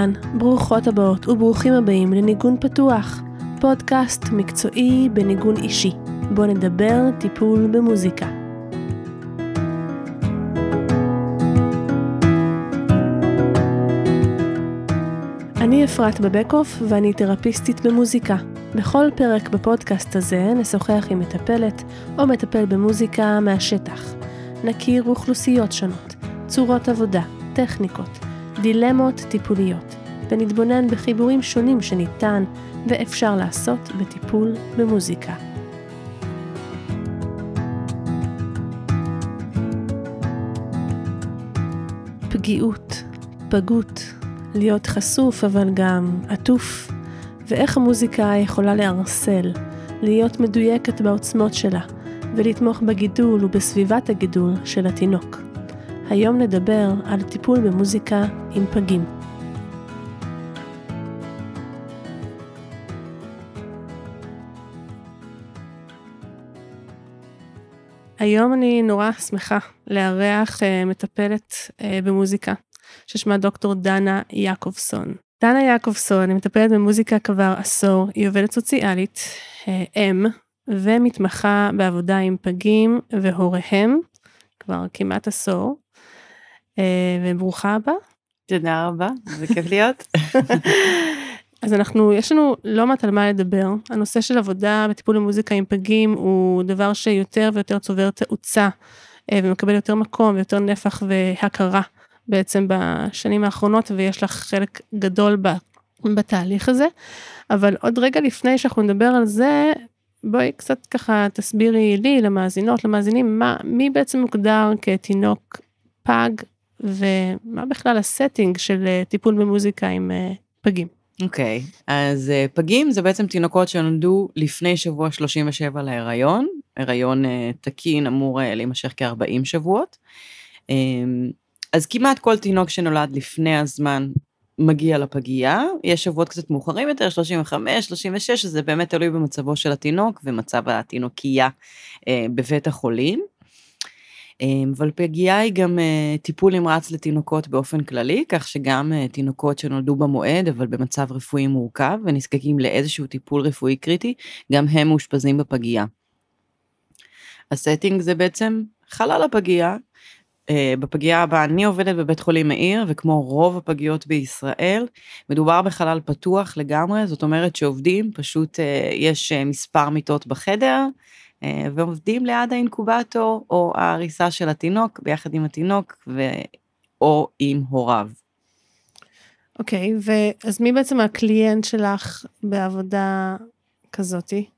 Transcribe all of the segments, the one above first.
אהלן, ברוכות הבאות וברוכים הבאים לניגון פתוח, פודקאסט מקצועי בניגון אישי, בו נדבר טיפול במוזיקה. אני אפרת בבקוף ואני תרפיסטית במוזיקה. בכל פרק בפודקאסט הזה נשוחח עם מטפלת או מטפל במוזיקה מהשטח. נכיר אוכלוסיות שונות, צורות עבודה, טכניקות, דילמות טיפוליות, ונתבונן בחיבורים שונים שניתן ואפשר לעשות בטיפול במוזיקה. פגיעות, פגות, להיות חשוף אבל גם עטוף, ואיך המוזיקה יכולה לערסל, להיות מדויקת בעוצמות שלה, ולתמוך בגידול ובסביבת הגידול של התינוק. היום נדבר על טיפול במוזיקה עם פגים. היום אני נורא שמחה לארח uh, מטפלת uh, במוזיקה, ששמה דוקטור דנה יעקובסון. דנה יעקובסון היא מטפלת במוזיקה כבר עשור, היא עובדת סוציאלית, אם, uh, ומתמחה בעבודה עם פגים והוריהם, כבר כמעט עשור. אה, וברוכה הבאה. תודה רבה, זה כיף להיות. אז אנחנו, יש לנו לא מעט על מה לדבר. הנושא של עבודה בטיפול במוזיקה עם פגים הוא דבר שיותר ויותר צובר תאוצה אה, ומקבל יותר מקום ויותר נפח והכרה בעצם בשנים האחרונות ויש לך חלק גדול בתהליך הזה. אבל עוד רגע לפני שאנחנו נדבר על זה, בואי קצת ככה תסבירי לי, למאזינות, למאזינים, מה, מי בעצם מוגדר כתינוק פג ומה בכלל הסטינג של אה, טיפול במוזיקה עם אה, פגים. אוקיי, okay, אז uh, פגים זה בעצם תינוקות שנולדו לפני שבוע 37 להיריון, הריון uh, תקין אמור uh, להימשך כ-40 שבועות. Um, אז כמעט כל תינוק שנולד לפני הזמן מגיע לפגייה, יש שבועות קצת מאוחרים יותר, 35, 36, שזה באמת תלוי במצבו של התינוק ומצב התינוקייה uh, בבית החולים. אמ, אבל פגייה היא גם אה, טיפול נמרץ לתינוקות באופן כללי, כך שגם אה, תינוקות שנולדו במועד אבל במצב רפואי מורכב ונזקקים לאיזשהו טיפול רפואי קריטי, גם הם מאושפזים בפגייה. ה setting זה בעצם חלל הפגייה. אה, בפגייה שבה אני עובדת בבית חולים מאיר וכמו רוב הפגיות בישראל מדובר בחלל פתוח לגמרי זאת אומרת שעובדים פשוט יש מספר מיטות בחדר ועובדים ליד האינקובטור או העריסה של התינוק ביחד עם התינוק ו... או עם הוריו. אוקיי, okay, ואז מי בעצם הקליינט שלך בעבודה כזאתי?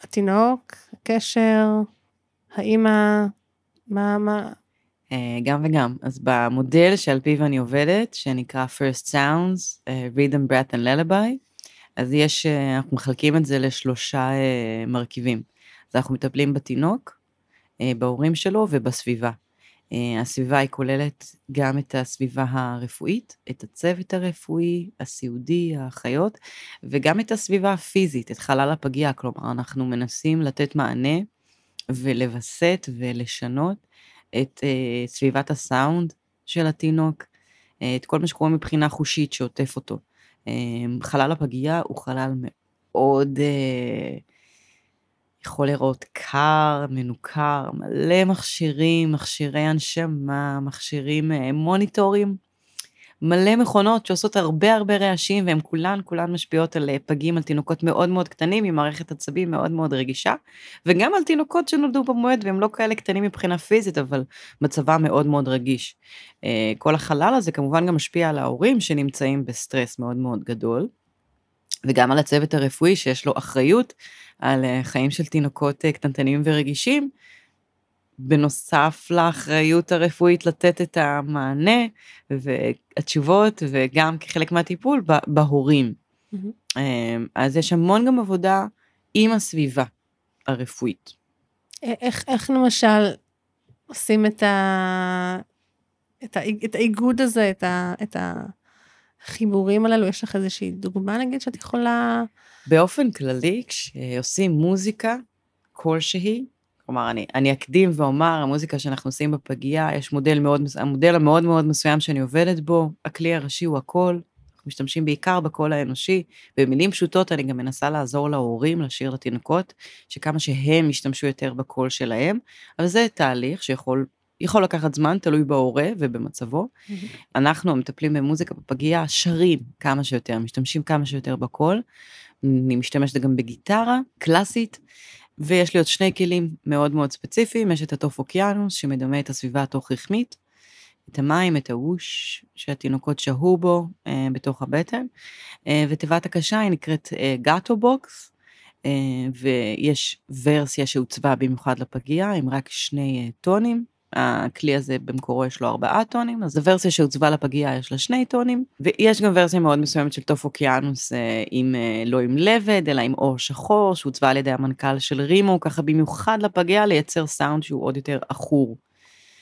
התינוק, הקשר, האימא, מה, מה? אה, גם וגם. אז במודל שעל פיו אני עובדת, שנקרא First Sounds, uh, Rhythm, Breath and Lullaby, אז יש, אנחנו מחלקים את זה לשלושה מרכיבים. אז אנחנו מטפלים בתינוק, אה, בהורים שלו ובסביבה. אה, הסביבה היא כוללת גם את הסביבה הרפואית, את הצוות הרפואי, הסיעודי, האחיות, וגם את הסביבה הפיזית, את חלל הפגייה. כלומר, אנחנו מנסים לתת מענה ולווסת ולשנות את uh, סביבת הסאונד של התינוק, את כל מה שקורה מבחינה חושית שעוטף אותו. חלל הפגייה הוא חלל מאוד uh, יכול לראות קר, מנוכר, מלא מכשירים, מכשירי הנשמה, מכשירים, אה, מוניטורים, מלא מכונות שעושות הרבה הרבה רעשים והן כולן כולן משפיעות על אה, פגים, על תינוקות מאוד מאוד קטנים עם מערכת עצבים מאוד מאוד רגישה, וגם על תינוקות שנולדו במועד והם לא כאלה קטנים מבחינה פיזית, אבל מצבם מאוד מאוד רגיש. אה, כל החלל הזה כמובן גם משפיע על ההורים שנמצאים בסטרס מאוד מאוד גדול. וגם על הצוות הרפואי שיש לו אחריות על אה, חיים של תינוקות אה, קטנטנים ורגישים, בנוסף לאחריות הרפואית לתת את המענה והתשובות וגם כחלק מהטיפול בהורים. Mm-hmm. אז יש המון גם עבודה עם הסביבה הרפואית. איך, איך למשל עושים את, ה, את, ה, את האיגוד הזה, את, ה, את החיבורים הללו? יש לך איזושהי דוגמה נגיד שאת יכולה... באופן כללי, כשעושים מוזיקה כלשהי, כלומר, אני, אני אקדים ואומר, המוזיקה שאנחנו עושים בפגייה, יש מודל מאוד, המודל המאוד מאוד מסוים שאני עובדת בו, הכלי הראשי הוא הקול, אנחנו משתמשים בעיקר בקול האנושי. במילים פשוטות, אני גם מנסה לעזור להורים לשיר לתינוקות, שכמה שהם ישתמשו יותר בקול שלהם, אבל זה תהליך שיכול יכול לקחת זמן, תלוי בהורה ובמצבו. Mm-hmm. אנחנו המטפלים במוזיקה בפגייה שרים כמה שיותר, משתמשים כמה שיותר בקול. אני משתמשת גם בגיטרה קלאסית, ויש לי עוד שני כלים מאוד מאוד ספציפיים, יש את התוף אוקיינוס שמדמה את הסביבה התוך-רחמית, את המים, את ה whoosh שהתינוקות שהו בו אה, בתוך הבטן, אה, ותיבת הקשה היא נקראת אה, gato box, אה, ויש ורסיה שעוצבה במיוחד לפגייה עם רק שני אה, טונים, הכלי הזה במקורו יש לו ארבעה טונים, אז הוורסיה שעוצבה לפגייה יש לה שני טונים, ויש גם ורסיה מאוד מסוימת של תוף אוקיינוס אה, עם, אה, לא עם לבד, אלא עם עור שחור, שעוצבה על ידי המנכ"ל של Remo, ככה במיוחד לפגייה לייצר סאונד שהוא עוד יותר עכור.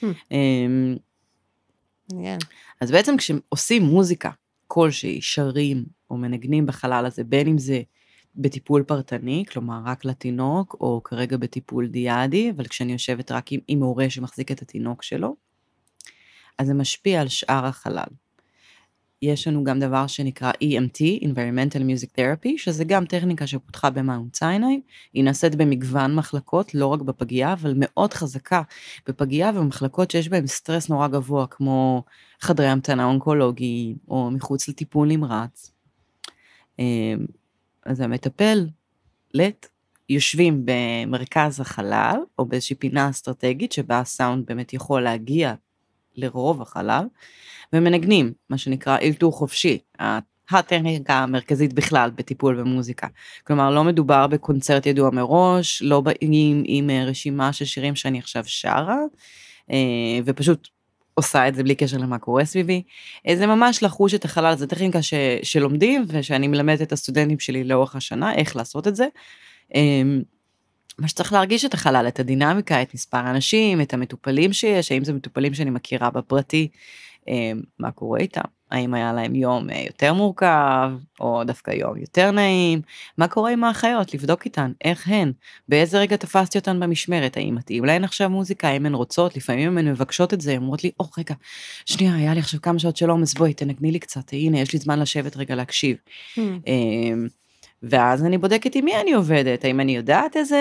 Hmm. אמ, אז בעצם כשעושים מוזיקה כלשהי, שרים או מנגנים בחלל הזה, בין אם זה בטיפול פרטני, כלומר רק לתינוק, או כרגע בטיפול דיאדי, אבל כשאני יושבת רק עם, עם הורה שמחזיק את התינוק שלו, אז זה משפיע על שאר החלל. יש לנו גם דבר שנקרא EMT, Environmental Music Therapy, שזה גם טכניקה שפותחה במאונט סיני, היא נעשית במגוון מחלקות, לא רק בפגייה, אבל מאוד חזקה בפגייה ובמחלקות שיש בהן סטרס נורא גבוה, כמו חדרי המתנה אונקולוגיים, או מחוץ לטיפול נמרץ. אז המטפל, לט, יושבים במרכז החלל, או באיזושהי פינה אסטרטגית שבה הסאונד באמת יכול להגיע לרוב החלל, ומנגנים, מה שנקרא אילתור חופשי, הטכניקה המרכזית בכלל בטיפול במוזיקה. כלומר, לא מדובר בקונצרט ידוע מראש, לא באים עם רשימה של שירים שאני עכשיו שרה, אה, ופשוט עושה את זה בלי קשר למה קורה סביבי. אה, זה ממש לחוש את החלל, זו טכניקה ש, שלומדים ושאני מלמדת את הסטודנטים שלי לאורך השנה, איך לעשות את זה. אמ, מה שצריך להרגיש את החלל, את הדינמיקה, את מספר האנשים, את המטופלים שיש, האם זה מטופלים שאני מכירה בפרטי, אמ, מה קורה איתם, האם היה להם יום אה, יותר מורכב, או דווקא יום יותר נעים, מה קורה עם האחיות, לבדוק איתן, איך הן, באיזה רגע תפסתי אותן במשמרת, האם מתאים להן עכשיו מוזיקה, האם הן רוצות, לפעמים הן מבקשות את זה, הן אומרות לי, או רגע, שנייה, היה לי עכשיו כמה שעות של עומס, בואי תנגני לי קצת, הנה, יש לי זמן לשבת רגע להקשיב. Hmm. ואז אני בודקת עם מי אני עובדת, האם אני יודעת איזה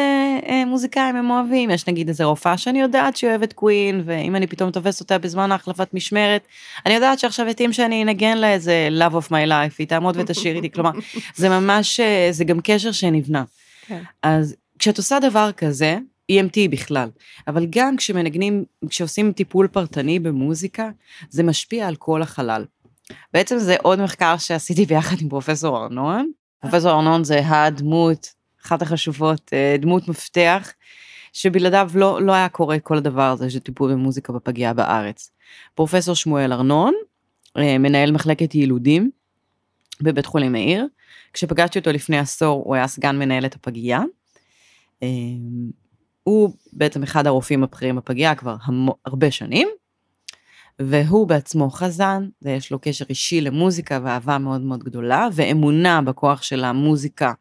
אה, מוזיקאים הם אוהבים, יש נגיד איזה רופאה שאני יודעת שהיא אוהבת קווין, ואם אני פתאום תופסת אותה בזמן ההחלפת משמרת, אני יודעת שעכשיו התאים שאני אנגן לה איזה love of my life, היא תעמוד ותשאיר איתי, כלומר, זה ממש, אה, זה גם קשר שנבנה. כן. אז כשאת עושה דבר כזה, EMT בכלל, אבל גם כשמנגנים, כשעושים טיפול פרטני במוזיקה, זה משפיע על כל החלל. בעצם זה עוד מחקר שעשיתי ביחד עם פרופסור ארנון, פרופסור ארנון זה הדמות, אחת החשובות, אה, דמות מפתח, שבלעדיו לא, לא היה קורה כל הדבר הזה של טיפול במוזיקה בפגייה בארץ. פרופסור שמואל ארנון, אה, מנהל מחלקת ילודים בבית חולים מאיר, כשפגשתי אותו לפני עשור הוא היה סגן מנהלת הפגייה. אה, הוא בעצם אחד הרופאים הבכירים בפגייה כבר הרבה שנים, והוא בעצמו חזן, ויש לו קשר אישי למוזיקה ואהבה מאוד מאוד גדולה, ואמונה בכוח של המוזיקה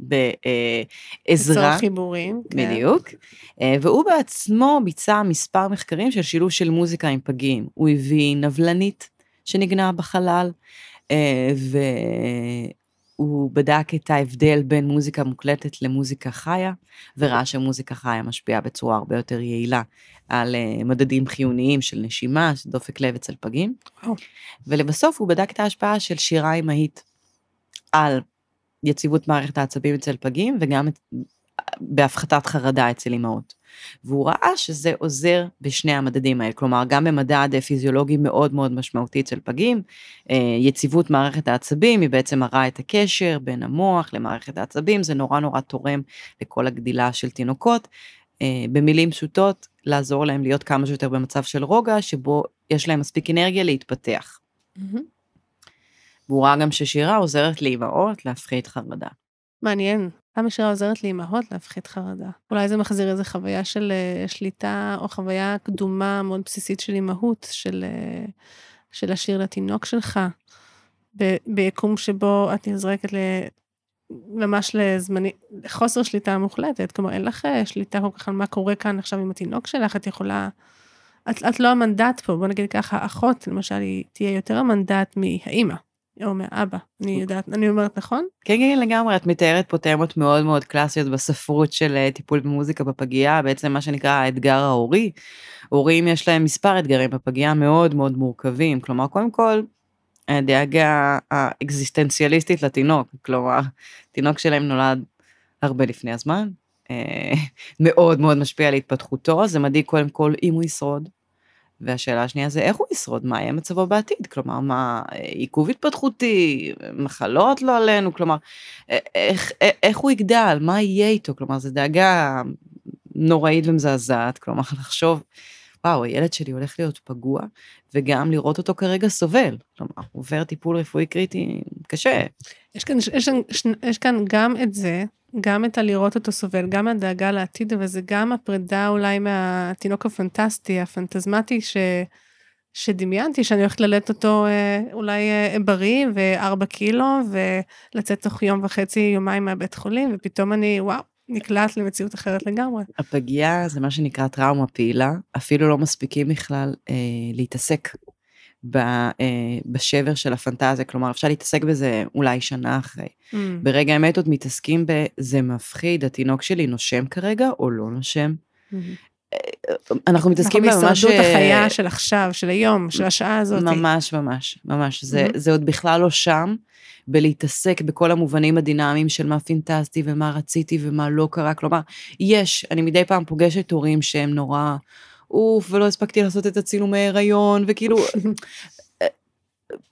בעזרה. לצורך חיבורים. כן. בדיוק. כן. והוא בעצמו ביצע מספר מחקרים של שילוב של מוזיקה עם פגים. הוא הביא נבלנית שנגנה בחלל, אה, הוא בדק את ההבדל בין מוזיקה מוקלטת למוזיקה חיה, וראה שמוזיקה חיה משפיעה בצורה הרבה יותר יעילה על uh, מדדים חיוניים של נשימה, של דופק לב אצל פגים. Oh. ולבסוף הוא בדק את ההשפעה של שירה אמהית על יציבות מערכת העצבים אצל פגים, וגם את, בהפחתת חרדה אצל אמהות. והוא ראה שזה עוזר בשני המדדים האלה, כלומר גם במדד פיזיולוגי מאוד מאוד משמעותי אצל פגים, אה, יציבות מערכת העצבים היא בעצם מראה את הקשר בין המוח למערכת העצבים, זה נורא נורא תורם לכל הגדילה של תינוקות. אה, במילים פשוטות, לעזור להם להיות כמה שיותר במצב של רוגע, שבו יש להם מספיק אנרגיה להתפתח. Mm-hmm. והוא ראה גם ששירה עוזרת לאימהות להפחית חרדה. מעניין. כמה שירה עוזרת לאימהות להפחית חרדה. אולי זה מחזיר איזו חוויה של uh, שליטה, או חוויה קדומה מאוד בסיסית של אימהות, של, uh, של השיר לתינוק שלך, ביקום שבו את נזרקת ממש לזמני, חוסר שליטה מוחלטת, כלומר אין לך אה, שליטה כל כך על מה קורה כאן עכשיו עם התינוק שלך, את יכולה, את, את לא המנדט פה, בוא נגיד ככה, אחות למשל היא תהיה יותר המנדט מהאימא. או מאבא, אני יודעת, אני אומרת נכון? כן, כן, לגמרי, את מתארת פה תאמות מאוד מאוד קלאסיות בספרות של אה, טיפול במוזיקה בפגייה, בעצם מה שנקרא האתגר ההורי. הורים יש להם מספר אתגרים בפגייה מאוד מאוד מורכבים, כלומר, קודם כל, הדאגה האקזיסטנציאליסטית לתינוק, כלומר, תינוק שלהם נולד הרבה לפני הזמן, אה, מאוד מאוד משפיע על התפתחותו, זה מדאיג קודם כל אם הוא ישרוד, והשאלה השנייה זה איך הוא ישרוד, מה יהיה מצבו בעתיד, כלומר מה, עיכוב התפתחותי, מחלות לא עלינו, כלומר, איך, איך הוא יגדל, מה יהיה איתו, כלומר זו דאגה נוראית ומזעזעת, כלומר לחשוב, וואו, הילד שלי הולך להיות פגוע, וגם לראות אותו כרגע סובל, כלומר, עובר טיפול רפואי קריטי קשה. יש כאן, יש, יש, יש כאן גם את זה, גם את הלראות אותו סובל, גם הדאגה לעתיד, אבל זה גם הפרידה אולי מהתינוק הפנטסטי, הפנטזמטי, ש... שדמיינתי שאני הולכת ללדת אותו אה, אולי אה, בריא וארבע קילו, ולצאת תוך יום וחצי, יומיים מהבית חולים, ופתאום אני, וואו, נקלט למציאות אחרת לגמרי. הפגייה זה מה שנקרא טראומה פעילה, אפילו לא מספיקים בכלל אה, להתעסק בשבר של הפנטזיה, כלומר אפשר להתעסק בזה אולי שנה אחרי. Mm. ברגע האמת עוד מתעסקים בזה מפחיד, התינוק שלי נושם כרגע או לא נושם. Mm-hmm. אנחנו מתעסקים בממש... אנחנו בהישרדות החיה של עכשיו, של היום, של השעה הזאת. ממש, ממש, ממש. זה, mm-hmm. זה עוד בכלל לא שם, בלהתעסק בכל המובנים הדינמיים של מה פינטסטי ומה רציתי ומה לא קרה. כלומר, יש, אני מדי פעם פוגשת הורים שהם נורא... אוף, ולא הספקתי לעשות את הצילומי הריון, וכאילו,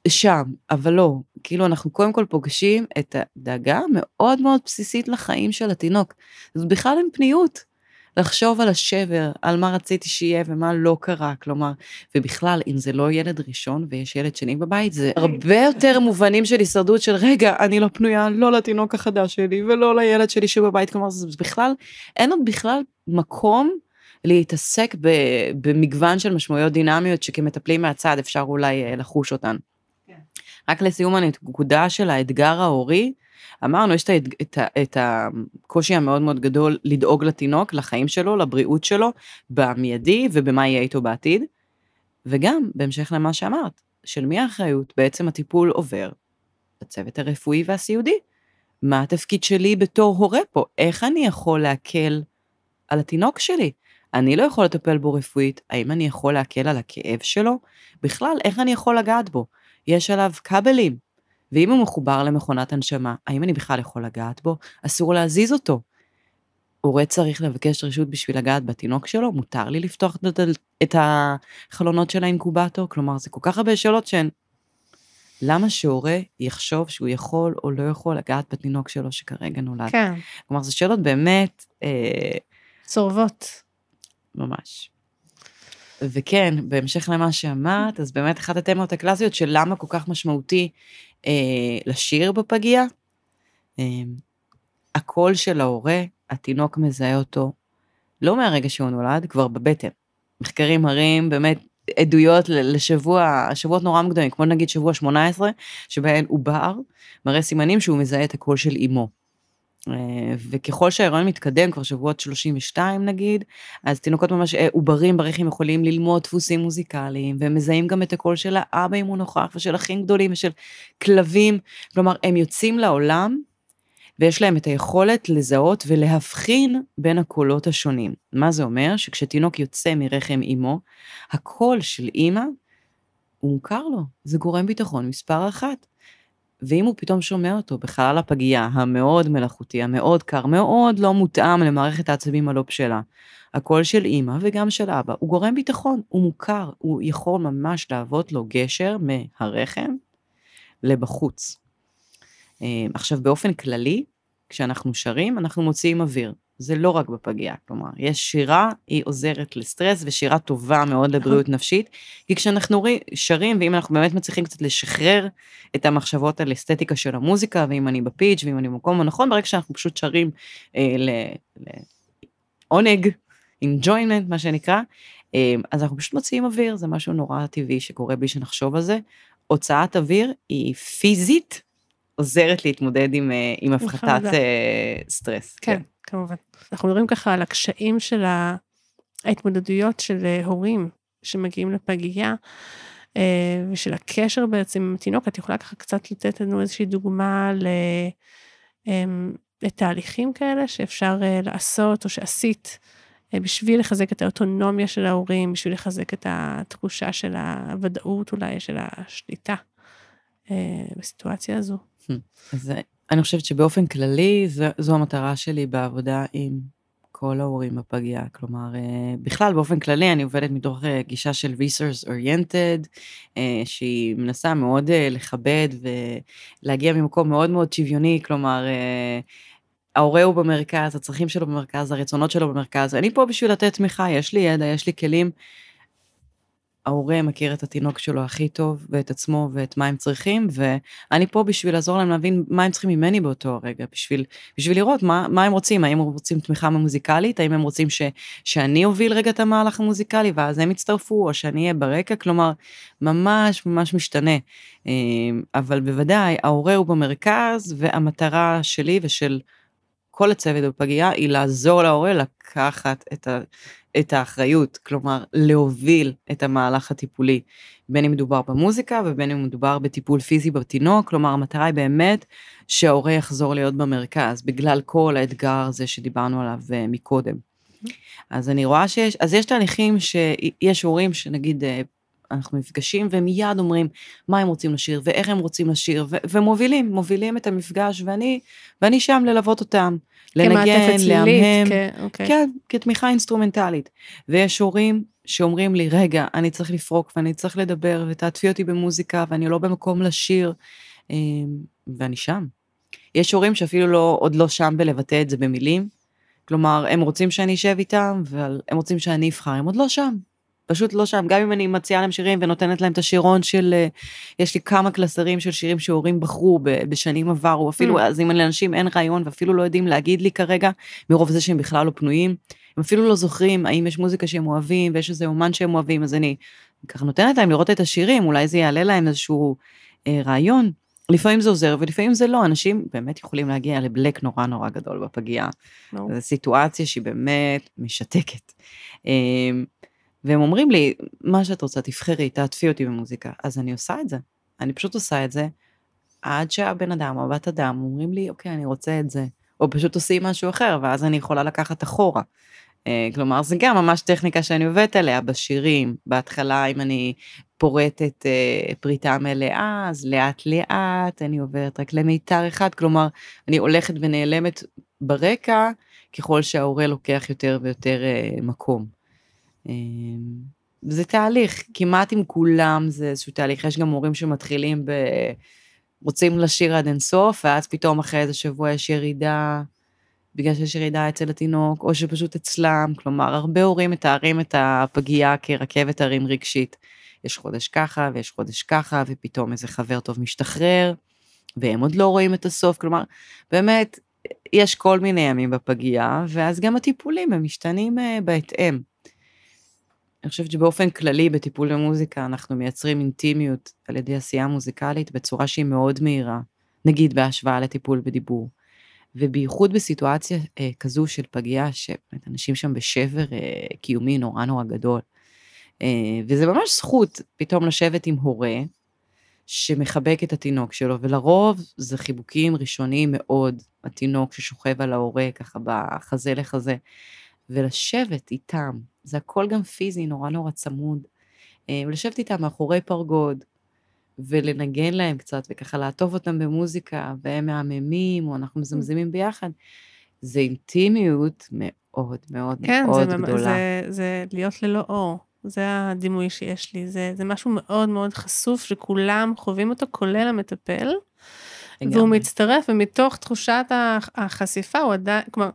שם, אבל לא, כאילו אנחנו קודם כל פוגשים את הדאגה המאוד מאוד בסיסית לחיים של התינוק. זאת בכלל אין פניות. לחשוב על השבר, על מה רציתי שיהיה ומה לא קרה, כלומר, ובכלל, אם זה לא ילד ראשון ויש ילד שני בבית, זה הרבה יותר מובנים של הישרדות של רגע, אני לא פנויה לא לתינוק החדש שלי ולא לילד שלי שבבית, כלומר, זה בכלל, אין עוד בכלל מקום להתעסק במגוון של משמעויות דינמיות שכמטפלים מהצד אפשר אולי אה, לחוש אותן. כן. רק לסיום הנקודה של האתגר ההורי, אמרנו, יש את, את, את הקושי המאוד מאוד גדול לדאוג לתינוק, לחיים שלו, לבריאות שלו, במיידי ובמה יהיה איתו בעתיד. וגם, בהמשך למה שאמרת, של מי האחריות בעצם הטיפול עובר? לצוות הרפואי והסיעודי. מה התפקיד שלי בתור הורה פה? איך אני יכול להקל על התינוק שלי? אני לא יכול לטפל בו רפואית, האם אני יכול להקל על הכאב שלו? בכלל, איך אני יכול לגעת בו? יש עליו כבלים, ואם הוא מחובר למכונת הנשמה, האם אני בכלל יכול לגעת בו? אסור להזיז אותו. הורה צריך לבקש רשות בשביל לגעת בתינוק שלו? מותר לי לפתוח את החלונות של האינקובטור? כלומר, זה כל כך הרבה שאלות שהן... למה שהורה יחשוב שהוא יכול או לא יכול לגעת בתינוק שלו שכרגע נולד? כן. כלומר, זה שאלות באמת... אה, צורבות. ממש. וכן, בהמשך למה שאמרת, אז באמת אחת התמות הקלאסיות של למה כל כך משמעותי אה, לשיר בפגייה, אה, הקול של ההורה, התינוק מזהה אותו לא מהרגע שהוא נולד, כבר בבטן. מחקרים מראים באמת עדויות לשבוע, שבועות נורא מוקדמים, כמו נגיד שבוע 18, שבהן עובר מראה סימנים שהוא מזהה את הקול של אמו. אה, וככל שההיריון מתקדם, כבר שבועות 32 נגיד, אז תינוקות ממש אה, עוברים ברחם יכולים ללמוד דפוסים מוזיקליים, והם מזהים גם את הקול של האבא אם הוא נוכח, ושל אחים גדולים, ושל כלבים. כלומר, הם יוצאים לעולם, ויש להם את היכולת לזהות ולהבחין בין הקולות השונים. מה זה אומר? שכשתינוק יוצא מרחם אמו, הקול של אימא, הוא מוכר לו, זה גורם ביטחון מספר אחת. ואם הוא פתאום שומע אותו בחלל הפגייה המאוד מלאכותי, המאוד קר, מאוד לא מותאם למערכת העצבים הלא בשלה, הקול של אימא וגם של אבא, הוא גורם ביטחון, הוא מוכר, הוא יכול ממש להוות לו גשר מהרחם לבחוץ. אה, עכשיו, באופן כללי, כשאנחנו שרים, אנחנו מוציאים אוויר. זה לא רק בפגייה, כלומר, יש שירה, היא עוזרת לסטרס, ושירה טובה מאוד לבריאות נפשית, כי כשאנחנו שרים, ואם אנחנו באמת מצליחים קצת לשחרר את המחשבות על אסתטיקה של המוזיקה, ואם אני בפיץ', ואם אני במקום הנכון, ברגע שאנחנו פשוט שרים אה, לעונג, enjoyment, מה שנקרא, אה, אז אנחנו פשוט מוציאים אוויר, זה משהו נורא טבעי שקורה בלי שנחשוב על זה. הוצאת אוויר היא פיזית עוזרת להתמודד עם, אה, עם הפחתת חרדה. אה, סטרס. כן, כמובן. אנחנו מדברים ככה על הקשיים של ההתמודדויות של אה, הורים שמגיעים לפגייה, אה, ושל הקשר בעצם עם התינוק. את יכולה ככה קצת לתת לנו איזושהי דוגמה ל... אמ, לתהליכים כאלה שאפשר אה, לעשות או שעשית בשביל לחזק את האוטונומיה של ההורים, בשביל לחזק את התחושה של הוודאות אולי, של השליטה בסיטואציה הזו. אז אה, אני חושבת שבאופן כללי זו, זו המטרה שלי בעבודה עם כל ההורים בפגייה. כלומר, אה, בכלל באופן כללי אני עובדת מתוך אה, גישה של resource oriented, אה, שהיא מנסה מאוד לכבד ולהגיע ממקום מאוד מאוד שוויוני, כלומר, ההורה הוא במרכז, הצרכים שלו במרכז, הרצונות שלו במרכז. אני פה בשביל לתת תמיכה, יש לי ידע, יש לי כלים. ההורה מכיר את התינוק שלו הכי טוב, ואת עצמו, ואת מה הם צריכים, ואני פה בשביל לעזור להם להבין מה הם צריכים ממני באותו הרגע, בשביל, בשביל לראות מה, מה הם רוצים, האם הם רוצים תמיכה מוזיקלית, האם הם רוצים ש, שאני אוביל רגע את המהלך המוזיקלי, ואז הם יצטרפו, או שאני אהיה ברקע, כלומר, ממש ממש משתנה. אה, אבל בוודאי, ההורה הוא במרכז, והמטרה שלי ושל כל הצוות בפגייה היא לעזור להורה לקחת את, ה, את האחריות, כלומר להוביל את המהלך הטיפולי, בין אם מדובר במוזיקה ובין אם מדובר בטיפול פיזי בתינוק, כלומר המטרה היא באמת שההורה יחזור להיות במרכז, בגלל כל האתגר הזה שדיברנו עליו uh, מקודם. אז אני רואה שיש, אז יש תהליכים שיש הורים שנגיד uh, אנחנו נפגשים והם מיד אומרים מה הם רוצים לשיר ואיך הם רוצים לשיר ו- ומובילים, מובילים את המפגש ואני, ואני שם ללוות אותם, לנגן, להמהם, כ- אוקיי. כן, כתמיכה אינסטרומנטלית. ויש הורים שאומרים לי, רגע, אני צריך לפרוק ואני צריך לדבר ותעטפי אותי במוזיקה ואני לא במקום לשיר, אה, ואני שם. יש הורים שאפילו לא, עוד לא שם בלבטא את זה במילים, כלומר, הם רוצים שאני אשב איתם, והם רוצים שאני אבחר, הם עוד לא שם. פשוט לא שם, גם אם אני מציעה להם שירים ונותנת להם את השירון של, אה, יש לי כמה קלסרים של שירים שהורים בחרו בשנים עברו, אפילו Mm. אז אם לאנשים אין רעיון ואפילו לא יודעים להגיד לי כרגע, מרוב זה שהם בכלל לא פנויים, הם אפילו לא זוכרים האם יש מוזיקה שהם אוהבים ויש איזה אומן שהם אוהבים, אז אני ככה נותנת להם לראות את השירים, אולי זה יעלה להם איזשהו אה, רעיון. לפעמים זה עוזר ולפעמים זה לא, אנשים באמת יכולים להגיע לבלק נורא נורא גדול בפגייה. ברור. זו סיטואציה שהיא באמת משתקת. אה, והם אומרים לי, מה שאת רוצה, תבחרי, תעטפי אותי במוזיקה. אז אני עושה את זה. אני פשוט עושה את זה, עד שהבן אדם הבת אדם אומרים לי, אוקיי, אני רוצה את זה. או פשוט עושים משהו אחר, ואז אני יכולה לקחת אחורה. אה, כלומר, זה גם ממש טכניקה שאני עובדת עליה בשירים. בהתחלה, אם אני פורטת אה, פריטה מלאה, אז לאט לאט אני עוברת רק למיתר אחד. כלומר, אני הולכת ונעלמת ברקע, ככל שההורה לוקח יותר ויותר אה, מקום. אה, זה תהליך, כמעט עם כולם זה איזשהו תהליך. יש גם הורים שמתחילים ב... רוצים לשיר עד אינסוף, ואז פתאום אחרי איזה שבוע יש ירידה, בגלל שיש ירידה אצל התינוק, או שפשוט אצלם, כלומר, הרבה הורים מתארים את הפגייה כרכבת הרים רגשית. יש חודש ככה, ויש חודש ככה, ופתאום איזה חבר טוב משתחרר, והם עוד לא רואים את הסוף, כלומר, באמת, יש כל מיני ימים בפגייה, ואז גם הטיפולים הם משתנים uh, בהתאם. אני חושבת שבאופן כללי בטיפול במוזיקה אנחנו מייצרים אינטימיות על ידי עשייה מוזיקלית בצורה שהיא מאוד מהירה, נגיד בהשוואה לטיפול בדיבור. ובייחוד בסיטואציה אה, כזו של פגייה, שבאמת אנשים שם בשבר אה, קיומי נורא נורא גדול. אה, וזה ממש זכות פתאום לשבת עם הורה שמחבק את התינוק שלו, ולרוב זה חיבוקים ראשוניים מאוד, התינוק ששוכב על ההורה ככה בחזה לחזה, ולשבת איתם, זה הכל גם פיזי, נורא נורא צמוד, אה, ולשבת איתם מאחורי פרגוד, ולנגן להם קצת, וככה לעטוף אותם במוזיקה, והם מהממים, או אנחנו מזמזמים ביחד, זה אינטימיות מאוד מאוד כן, מאוד זה, גדולה. זה, זה להיות ללא אור. זה הדימוי שיש לי. זה, זה משהו מאוד מאוד חשוף שכולם חווים אותו, כולל המטפל. והוא לגמרי. מצטרף, ומתוך תחושת הח- החשיפה הוא עדיין, כלומר,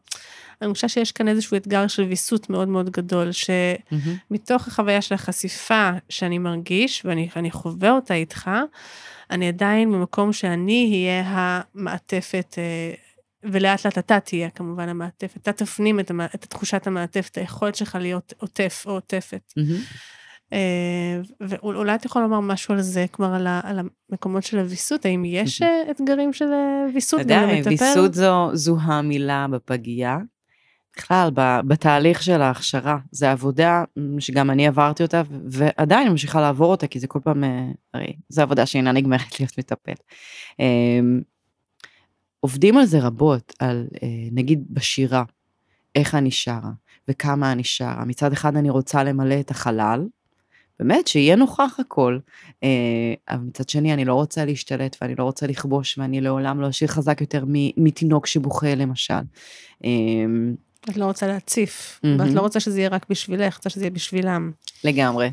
אני חושבת שיש כאן איזשהו אתגר של ויסות מאוד מאוד גדול. שמתוך החוויה של החשיפה שאני מרגיש, ואני חווה אותה איתך, אני עדיין במקום שאני אהיה המעטפת, אה, ולאט לאט אתה תהיה כמובן המעטפת, אתה תפנים את, המע... את תחושת המעטפת, היכולת שלך להיות עוטף או עוטפת. אה, ואולי אתה יכול לומר משהו על זה, כלומר על, המקומות של הוויסות, האם יש אה, אתגרים של ויסות ודאי, ויסות זו, זו המילה בפגייה. בכלל, בתהליך של ההכשרה, זו עבודה שגם אני עברתי אותה, ועדיין ממשיכה לעבור אותה, כי זה כל פעם, הרי זו עבודה שאינה נגמרת להיות מטפל. עובדים על זה רבות, על נגיד בשירה, איך אני שרה, וכמה אני שרה. מצד אחד אני רוצה למלא את החלל, באמת, שיהיה נוכח הכל. אה, אבל מצד שני, אני לא רוצה להשתלט ואני לא רוצה לכבוש, ואני לעולם לא אשאיר חזק יותר מתינוק שבוכה, למשל. את לא רוצה להציף, mm-hmm. ואת לא רוצה שזה יהיה רק בשבילך, רוצה שזה יהיה בשבילם. לגמרי.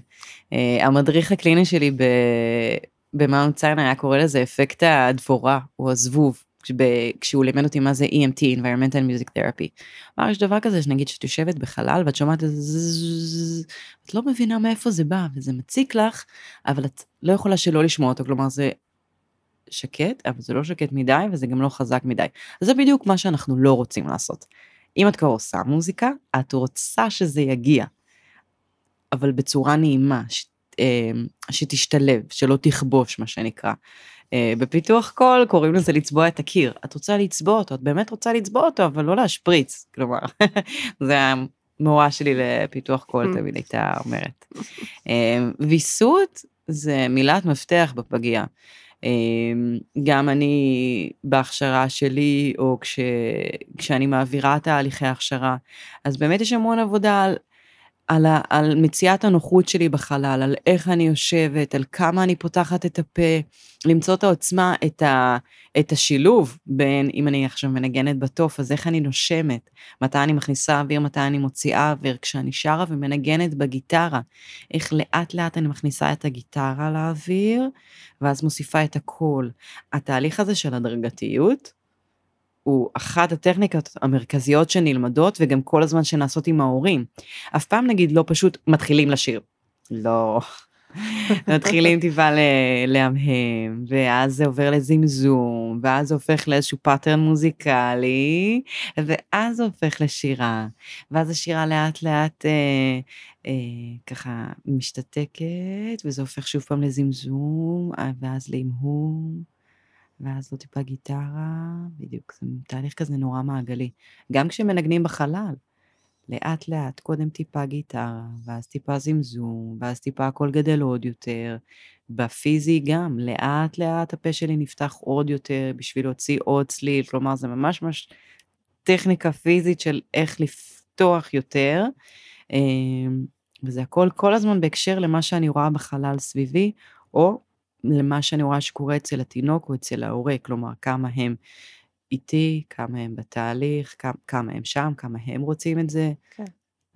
אה, המדריך הקליני שלי במאונט ציין היה קורא לזה אפקט הדבורה, או הזבוב. כשהוא לימד אותי מה זה EMT, environmental music therapy. אמר, יש דבר כזה שנגיד שאת יושבת בחלל ואת שומעת איזה את לא מבינה מאיפה זה בא, וזה מציק לך, אבל את לא יכולה שלא לשמוע אותו, כלומר זה שקט, אבל זה לא שקט מדי, וזה גם לא חזק מדי. אז זה בדיוק מה שאנחנו לא רוצים לעשות. אם את כבר עושה מוזיקה, את רוצה שזה יגיע, אבל בצורה נעימה, ש, אה, שתשתלב, שלא תכבוש, מה שנקרא. אה, בפיתוח קול קוראים לזה לצבוע את הקיר. את רוצה לצבוע אותו, את באמת רוצה לצבוע אותו, אבל לא להשפריץ, כלומר, זה המורה שלי לפיתוח קול mm. תמיד הייתה אומרת. אה, ויסות זה מילת מפתח בפגייה. אה, גם אני בהכשרה שלי, או כש, כשאני מעבירה תהליכי הכשרה, אז באמת יש המון עבודה על על, ה, על מציאת הנוחות שלי בחלל, על איך אני יושבת, על כמה אני פותחת את הפה, למצוא את העוצמה, את, ה, את השילוב בין, אם אני עכשיו מנגנת בתוף, אז איך אני נושמת, מתי אני מכניסה אוויר, מתי אני מוציאה אוויר, כשאני שרה ומנגנת בגיטרה, איך לאט לאט אני מכניסה את הגיטרה לאוויר, ואז מוסיפה את הקול. התהליך הזה של הדרגתיות, הוא אחת הטכניקות המרכזיות שנלמדות וגם כל הזמן שנעשות עם ההורים. אף פעם נגיד לא פשוט מתחילים לשיר. לא. מתחילים טיפה להמהם, ואז זה עובר לזמזום, ואז זה הופך לאיזשהו pattern מוזיקלי, ואז זה הופך לשירה, ואז השירה לאט לאט אה, אה, ככה משתתקת, וזה הופך שוב פעם לזמזום, ואז להמהום. ואז לא טיפה גיטרה, בדיוק, זה תהליך כזה נורא מעגלי. גם כשמנגנים בחלל, לאט לאט, קודם טיפה גיטרה, ואז טיפה זמזום, ואז טיפה הכל גדל עוד יותר. בפיזי גם, לאט לאט הפה שלי נפתח עוד יותר בשביל להוציא עוד צליל, כלומר זה ממש ממש טכניקה פיזית של איך לפתוח יותר. אמ, וזה הכל כל הזמן בהקשר למה שאני רואה בחלל סביבי, או למה שאני רואה שקורה אצל התינוק או אצל ההורה, כלומר כמה הם איתי, כמה הם בתהליך, כמה, כמה הם שם, כמה הם רוצים את זה. כן.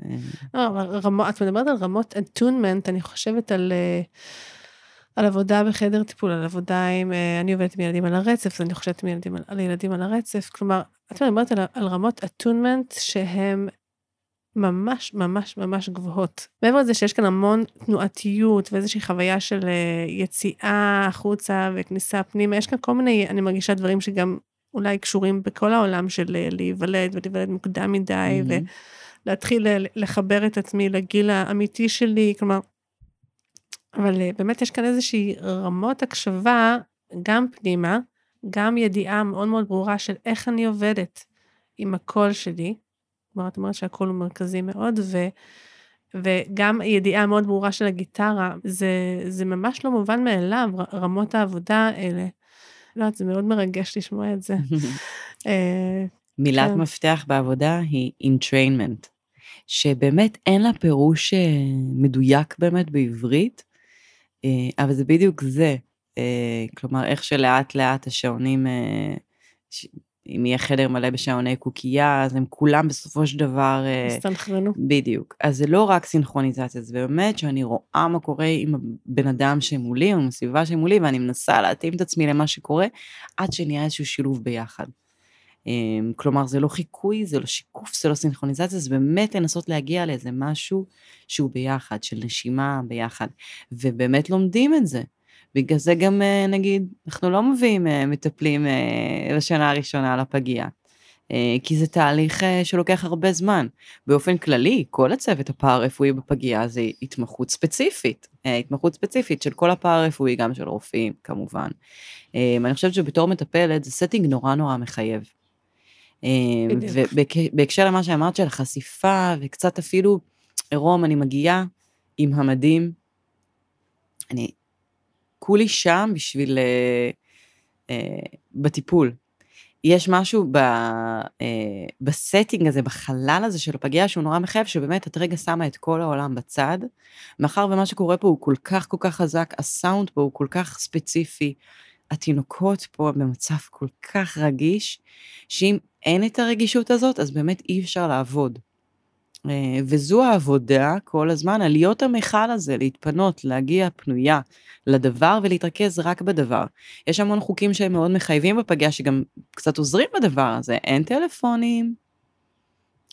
אה. לא, רמות, את מדברת על רמות אטונמנט, אני חושבת על, אה, על עבודה בחדר טיפול, על עבודה עם, אה, אני עובדת עם ילדים על הרצף, אז אני חושבת עם ילדים, על ילדים על הרצף, כלומר, את מדברת על, על רמות אטונמנט שהם ממש ממש ממש גבוהות. מעבר לזה שיש כאן המון תנועתיות ואיזושהי חוויה של אה, יציאה החוצה וכניסה פנימה, יש כאן כל מיני, אני מרגישה דברים שגם אולי קשורים בכל העולם של אה, להיוולד ולהיוולד מוקדם מדי, mm-hmm. ולהתחיל אה, לחבר את עצמי לגיל האמיתי שלי, כלומר, אבל באמת יש כאן איזושהי רמות הקשבה, גם פנימה, גם ידיעה מאוד מאוד ברורה של איך אני עובדת עם הקול שלי, כלומר, את אומרת שהכל הוא מרכזי מאוד, ו, וגם ידיעה מאוד ברורה של הגיטרה, זה, זה ממש לא מובן מאליו, רמות העבודה האלה. לא יודעת, זה מאוד מרגש לשמוע את זה. אה, מילת כן. מפתח בעבודה היא entrainment, שבאמת אין לה פירוש אה, מדויק באמת בעברית, אה, אבל זה בדיוק זה. כלומר, איך שלאט לאט השעונים אם יהיה חדר מלא בשעוני קוקייה, אז הם כולם בסופו של דבר... הסתנכרנו. Uh, בדיוק. אז זה לא רק סינכרוניזציה, זה באמת שאני רואה מה קורה עם הבן אדם שמולי, או עם הסביבה שמולי, ואני מנסה להתאים את עצמי למה שקורה, עד שנהיה איזשהו שילוב ביחד. Um, כלומר, זה לא חיקוי, זה לא שיקוף, זה לא סינכרוניזציה, זה באמת לנסות להגיע לאיזה משהו שהוא ביחד, של נשימה ביחד. ובאמת לומדים את זה. בגלל זה גם, אה, נגיד, אנחנו לא מביאים אה, מטפלים אה, הראשונה לפגייה. כי זה תהליך שלוקח הרבה זמן. באופן כללי, כל הצוות הפארה-רפואי בפגייה זה התמחות ספציפית, התמחות ספציפית של כל הפארה-רפואי, גם של רופאים כמובן. אני חושבת שבתור מטפלת זה setting נורא נורא מחייב. ובהקשר למה שאמרת של החשיפה, וקצת אפילו, עירום, אני מגיעה עם המדים, אני כולי שם בשביל, בטיפול. יש משהו ב, אה, ב setting הזה, בחלל הזה של הפגייה, שהוא נורא מחייב, שבאמת את רגע שמה את כל העולם בצד, מאחר ומה שקורה פה הוא כל כך כל כך חזק, הסאונד פה הוא כל כך ספציפי, התינוקות פה במצב כל כך רגיש, שאם אין את הרגישות הזאת, אז באמת אי אפשר לעבוד. אה, וזו העבודה כל הזמן, על להיות המכל הזה, להתפנות, להגיע פנויה לדבר ולהתרכז רק בדבר. יש המון חוקים שהם מאוד מחייבים בפגיעה, שגם קצת עוזרים בדבר הזה. אין טלפונים,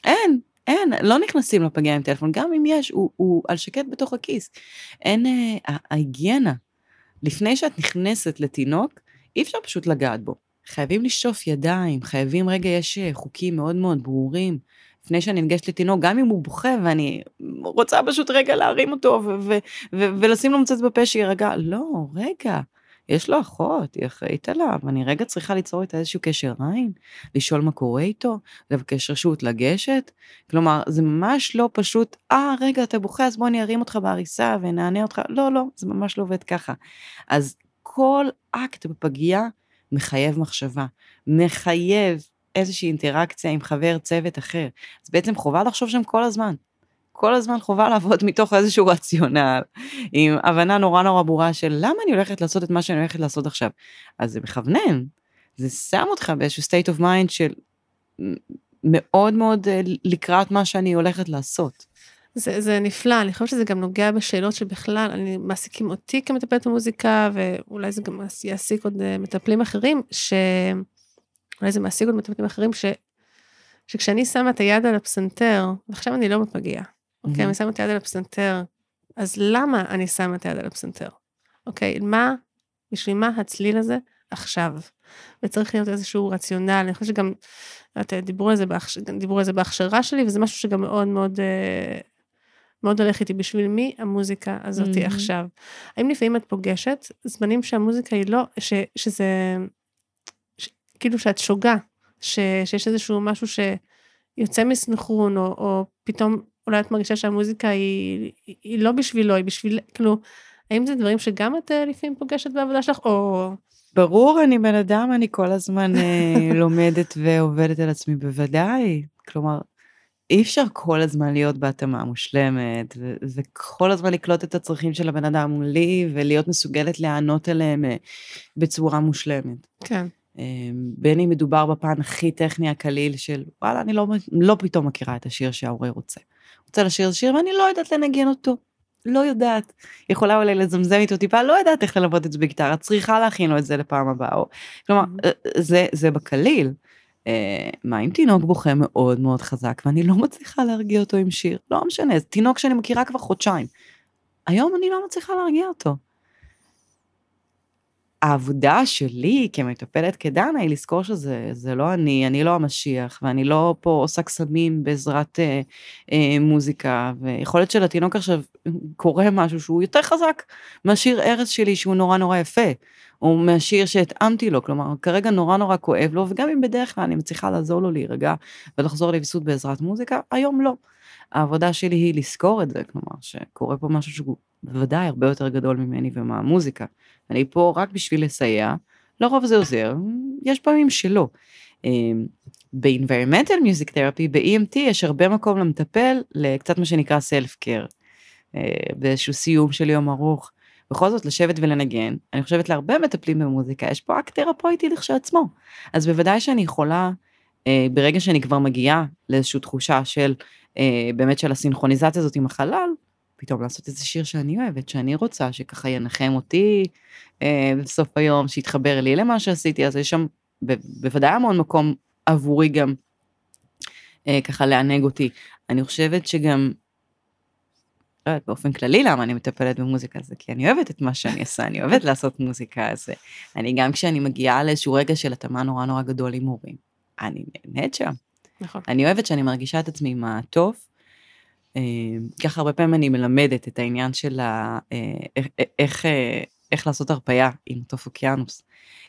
אין, אין, לא נכנסים לפגיעה עם טלפון, גם אם יש, הוא, הוא על שקט בתוך הכיס. אין, אה, ההיגיינה, לפני שאת נכנסת לתינוק, אי אפשר פשוט לגעת בו. חייבים לשטוף ידיים, חייבים, רגע, יש אה, חוקים מאוד מאוד ברורים. לפני שאני ניגשת לתינוק, גם אם הוא בוכה ואני רוצה פשוט רגע להרים אותו ולשים לו מצץ בפה שיירגע, לא, רגע, יש לו אחות, היא אחראית עליו, אני רגע צריכה ליצור איתה איזשהו קשר עין, לשאול מה קורה איתו, לבקש רשות לגשת, כלומר, זה ממש לא פשוט, אה, רגע, אתה בוכה, אז בוא אני ארים אותך בעריסה ונענה אותך, לא, לא, זה ממש לא עובד ככה. אז כל אקט בפגייה מחייב מחשבה, מחייב איזושהי אינטראקציה עם חבר צוות אחר. אז בעצם חובה לחשוב שם כל הזמן. כל הזמן חובה לעבוד מתוך איזשהו רציונל, עם הבנה נורא נורא ברורה של למה אני הולכת לעשות את מה שאני הולכת לעשות עכשיו. אז זה מכוונן, זה שם אותך באיזשהו state of mind של מאוד מאוד אה, לקראת מה שאני הולכת לעשות. זה, זה נפלא, אני חושבת שזה גם נוגע בשאלות שבכלל, אני מעסיקים אותי כמטפלת במוזיקה, ואולי זה גם יעסיק עוד אה, מטפלים אחרים, ש... אולי זה מעסיק עוד מטפלים אחרים, ש, שכשאני שמה את היד על הפסנתר, ועכשיו אני לא בפגיעה, אוקיי, אני שמה את היד על הפסנתר, אז למה אני שמה את היד על הפסנתר? אוקיי, מה, בשביל מה הצליל הזה עכשיו? וצריך להיות איזשהו רציונל, אני חושבת שגם, את, דיברו על זה, בהכש... דיברו על זה בהכשרה שלי, וזה משהו שגם מאוד מאוד, אה, מאוד הולך איתי, בשביל מי המוזיקה הזאת mm-hmm. עכשיו? האם לפעמים את פוגשת זמנים שהמוזיקה היא לא, ש, שזה, כאילו שאת שוגה, ש, שיש איזשהו משהו שיוצא מסנכרון, או, או פתאום אולי את מרגישה שהמוזיקה היא, היא לא בשבילו, היא בשביל, כאילו, האם זה דברים שגם את אה, לפעמים פוגשת בעבודה שלך, או... ברור, אני בן אדם, אני כל הזמן אה, לומדת ועובדת על עצמי, בוודאי. כלומר, אי אפשר כל הזמן להיות בהתאמה מושלמת, וכל הזמן לקלוט את הצרכים של הבן אדם מולי, ולהיות מסוגלת להיענות אליהם אה, בצורה מושלמת. כן. אמ, בין אם מדובר בפן הכי טכני הקליל של וואלה, אני לא, לא פתאום מכירה את השיר שההורה רוצה. רוצה לשיר שיר ואני לא יודעת לנגן אותו. לא יודעת. יכולה אולי לזמזם איתו טיפה, לא יודעת איך ללוות את זה בגיטרה, צריכה להכין לו את זה לפעם הבאה. או... כלומר, אה, זה, זה בקליל. אה, מה אם תינוק בוכה מאוד מאוד חזק ואני לא מצליחה להרגיע אותו עם שיר? לא משנה, זה תינוק שאני מכירה כבר חודשיים. היום אני לא מצליחה להרגיע אותו. העבודה שלי כמטפלת כדנה היא לזכור שזה לא אני, אני לא המשיח, ואני לא פה עושה קסמים בעזרת אה, אה, מוזיקה, ויכול להיות שלתינוק עכשיו קורה משהו שהוא יותר חזק מהשיר ארץ שלי שהוא נורא נורא יפה, או מהשיר שהתאמתי לו, כלומר כרגע נורא נורא כואב לו, וגם אם בדרך כלל אני מצליחה לעזור לו להירגע ולחזור לוויסות בעזרת מוזיקה, היום לא. העבודה שלי היא לזכור את זה, כלומר שקורה פה משהו שהוא בוודאי הרבה יותר גדול ממני ומהמוזיקה. אני פה רק בשביל לסייע, לרוב זה עוזר, יש פעמים שלא. אמ, ב-environmental music therapy, ב-EMT יש הרבה מקום למטפל לקצת מה שנקרא self care. אה, באיזשהו סיום של יום ארוך. בכל זאת לשבת ולנגן, אני חושבת להרבה מטפלים במוזיקה, יש פה אקט תרפויטי לכשעצמו. אז בוודאי שאני יכולה, אה, ברגע שאני כבר מגיעה לאיזושהי תחושה של, אה, באמת של הסינכרוניזציה הזאת עם החלל, פתאום לעשות איזה שיר שאני אוהבת, שאני רוצה, שככה ינחם אותי אה, בסוף היום, שיתחבר לי למה שעשיתי, אז יש שם ב- בוודאי המון מקום עבורי גם אה, ככה לענג אותי. אני חושבת שגם, לא יודעת, באופן כללי למה אני מטפלת במוזיקה זה כי אני אוהבת את מה שאני עושה, אני אוהבת לעשות מוזיקה, אז אני גם כשאני מגיעה לאיזשהו רגע של התאמה נורא נורא גדול עם הורים, אני נהנית שם. נכון. אני אוהבת שאני מרגישה את עצמי עם הטוב. אה, ככה הרבה פעמים אני מלמדת את העניין של ה... אה, איך, איך, אה, איך לעשות הרפייה עם תוף אוקיינוס.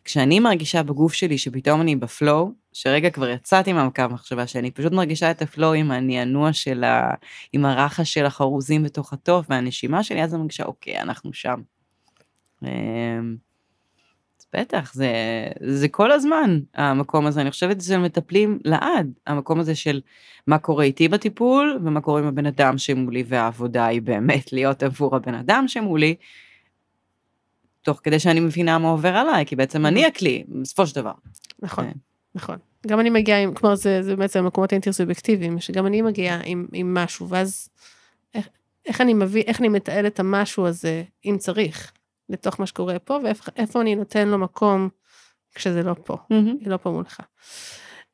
כשאני מרגישה בגוף שלי שפתאום אני בפלואו, שרגע כבר יצאתי מהמקו המחשבה שאני פשוט מרגישה את הפלואו עם הנענוע של ה... עם הרחש של החרוזים בתוך התוף והנשימה שלי, אז אני מרגישה, אוקיי, אנחנו שם. בטח, זה, זה כל הזמן המקום הזה, אני חושבת שזה מטפלים לעד, המקום הזה של מה קורה איתי בטיפול ומה קורה עם הבן אדם שמולי, והעבודה היא באמת להיות עבור הבן אדם שמולי, תוך כדי שאני מבינה מה עובר עליי, כי בעצם אני נכון. הכלי, בסופו של דבר. נכון, כן. נכון. גם אני מגיעה עם, כלומר זה, זה בעצם המקומות האינטרסובייקטיביים, שגם אני מגיעה עם, עם משהו, ואז איך, איך אני מביא, איך אני מתעל את המשהו הזה, אם צריך. לתוך מה שקורה פה, ואיפה אני נותן לו מקום כשזה לא פה, mm-hmm. היא לא פה מולך.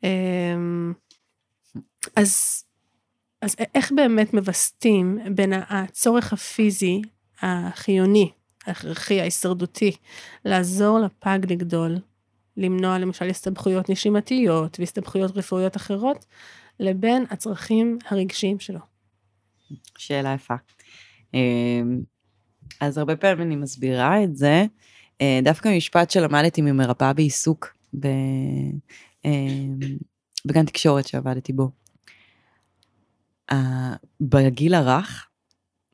אמ, אז, אז איך באמת מווסתים בין הצורך הפיזי החיוני, ההכרחי, ההישרדותי, לעזור לפג לגדול, למנוע למשל הסתבכויות נשימתיות והסתבכויות רפואיות אחרות, לבין הצרכים הרגשיים שלו. שאלה יפה. אז הרבה פעמים אני מסבירה את זה, אה, דווקא משפט שלמדתי ממרפאה בעיסוק ב... אה, בגן תקשורת שעבדתי בו. בגיל הרך,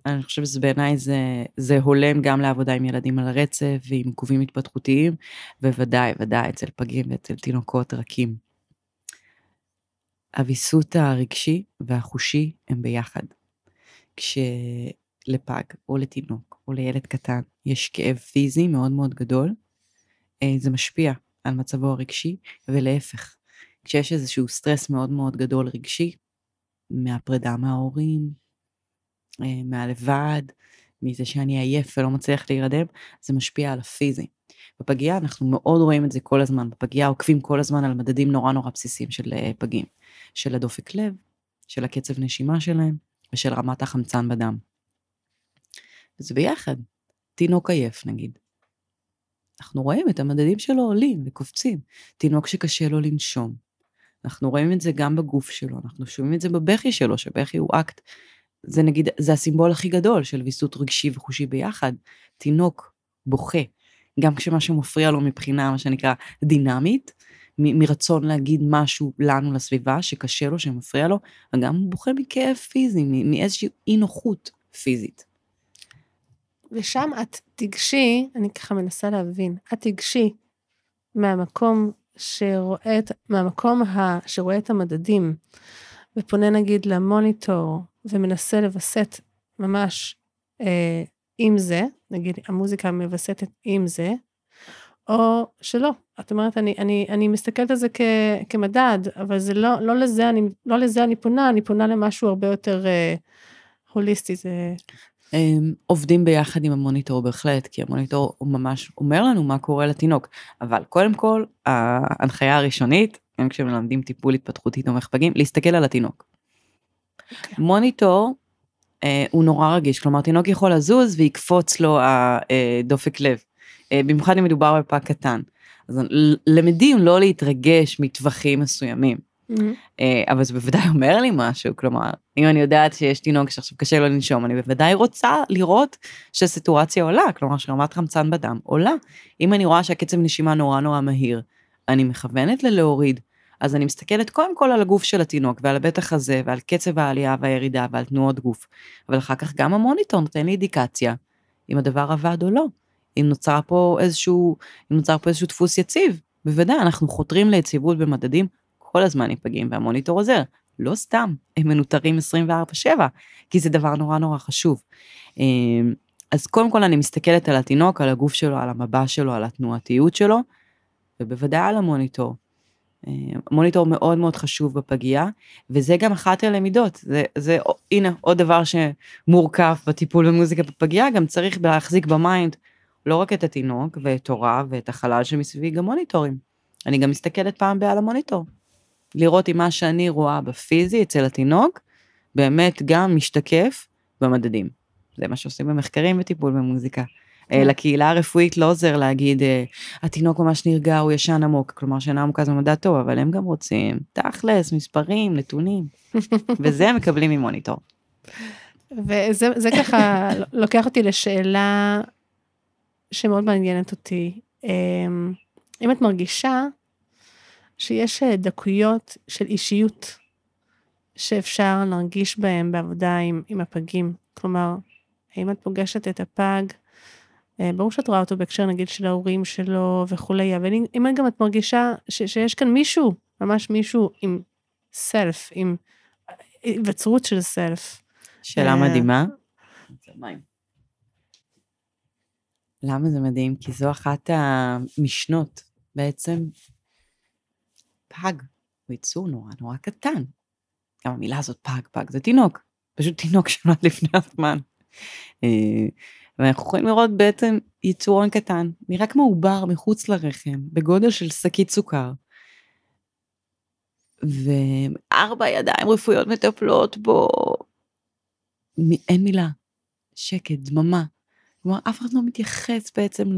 אני חושבת שבעיניי זה, זה הולם גם לעבודה עם ילדים על הרצף ועם עיכובים התפתחותיים, ובוודאי, ודאי אצל פגים ואצל תינוקות רכים. הוויסות הרגשי והחושי הם ביחד. כשלפג או לתינוק או לילד קטן. יש כאב פיזי מאוד מאוד גדול, אה, זה משפיע על מצבו הרגשי, ולהפך, כשיש איזשהו סטרס מאוד מאוד גדול רגשי, מהפרידה מההורים, אה, מהלבד, מזה שאני עייף ולא מצליח להירדם, זה משפיע על הפיזי. בפגייה אנחנו מאוד רואים את זה כל הזמן, בפגייה עוקבים כל הזמן על מדדים נורא נורא בסיסיים של אה, פגים, של הדופק לב, של הקצב נשימה שלהם ושל רמת החמצן בדם. וזה ביחד. תינוק עייף נגיד. אנחנו רואים את המדדים שלו עולים וקופצים. תינוק שקשה לו לנשום. אנחנו רואים את זה גם בגוף שלו, אנחנו שומעים את זה בבכי שלו, שבכי הוא אקט. זה נגיד, זה הסימבול הכי גדול של ויסות רגשי וחושי ביחד. תינוק בוכה, גם כשמה שמפריע לו מבחינה, מה שנקרא, דינמית, מ- מרצון להגיד משהו לנו לסביבה שקשה לו, שמפריע לו, וגם הוא בוכה מכאב פיזי, מאיזושהי אי נוחות פיזית. ושם את תיגשי, אני ככה מנסה להבין, את תיגשי מהמקום שרואה את, מהמקום ה, שרואה את המדדים, ופונה נגיד למוניטור, ומנסה לווסת ממש אה, עם זה, נגיד המוזיקה מווסתת עם זה, או שלא. את אומרת, אני, אני, אני מסתכלת על זה כ, כמדד, אבל זה לא, לא, לזה אני, לא לזה אני פונה, אני פונה למשהו הרבה יותר אה, הוליסטי. זה... עובדים ביחד עם המוניטור בהחלט, כי המוניטור הוא ממש אומר לנו מה קורה לתינוק. אבל קודם כל, ההנחיה הראשונית, גם כשמלמדים טיפול התפתחותי תומך פגים, להסתכל על התינוק. Okay. אוקיי. מוניטור אה, הוא נורא רגיש, כלומר תינוק יכול לזוז ויקפוץ לו הדופק לב, אה, במיוחד אם מדובר בפג קטן. אז למדים לא להתרגש מטווחים מסוימים. Mm-hmm. אה, אבל זה בוודאי אומר לי משהו, כלומר, אם אני יודעת שיש תינוק שעכשיו קשה לו לנשום, אני בוודאי רוצה לראות שהסיטואציה עולה, כלומר שרמת חמצן בדם עולה. אם אני רואה שהקצב נשימה נורא נורא מהיר, אני מכוונת ללהוריד, אז אני מסתכלת קודם כל על הגוף של התינוק ועל הבטח הזה ועל קצב העלייה והירידה ועל תנועות גוף, אבל אחר כך גם המוניטור נותן לי אינדיקציה אם הדבר עבד או לא, אם נוצר פה איזשהו, אם נוצר פה איזשהו דפוס יציב, בוודאי אנחנו חותרים ליציבות במדדים כל הזמן ייפגעים והמוניטור עוזר. לא סתם, הם מנוטרים 24/7, כי זה דבר נורא נורא חשוב. אמ, אז קודם כל אני מסתכלת על התינוק, על הגוף שלו, על המבע שלו, על התנועתיות שלו, ובוודאי על המוניטור. אמ, מוניטור מאוד מאוד חשוב בפגייה, וזה גם אחת הלמידות, זה, זה הנה עוד דבר שמורכב בטיפול במוזיקה בפגייה, גם צריך להחזיק ב mind לא רק את התינוק ואת הוריו ואת החלל שמסביבי, גם מוניטורים. אני גם מסתכלת פעם בפעם על המוניטור. לראות אם מה שאני רואה בפיזי אצל התינוק, באמת גם משתקף במדדים. זה מה שעושים במחקרים וטיפול במוזיקה. כן. לקהילה הרפואית לא עוזר להגיד, התינוק ממש נרגע, הוא ישן עמוק, כלומר שינה עמוקה זה מדד טוב, אבל הם גם רוצים תכלס, מספרים, נתונים, וזה הם מקבלים ממוניטור. וזה ככה לוקח אותי לשאלה שמאוד מעניינת אותי. אמ, אם את מרגישה שיש דקויות של אישיות שאפשר להרגיש בהם בעבודה עם, עם הפגים, כלומר, האם את פוגשת את הפג, אה, ברור שאת רואה אותו בהקשר נגיד של ההורים שלו וכולי, אבל אם גם את מרגישה ש, שיש כאן מישהו, ממש מישהו עם סלף, עם היווצרות של סלף. שאלה אה, מדהימה. למה זה מדהים? כי זו אחת המשנות, בעצם פג הוא יצור נורא נורא קטן. גם המילה הזאת פג, פג זה תינוק, פשוט תינוק שנולד לפני הזמן. אה, ואנחנו יכולים לראות בעצם יצורון קטן, נראה כמו עובר מחוץ לרחם, בגודל של שקית סוכר. וארבע ידיים רפואיות מטפלות בו, אין מילה, שקט, דממה. כלומר, אף אחד לא מתייחס בעצם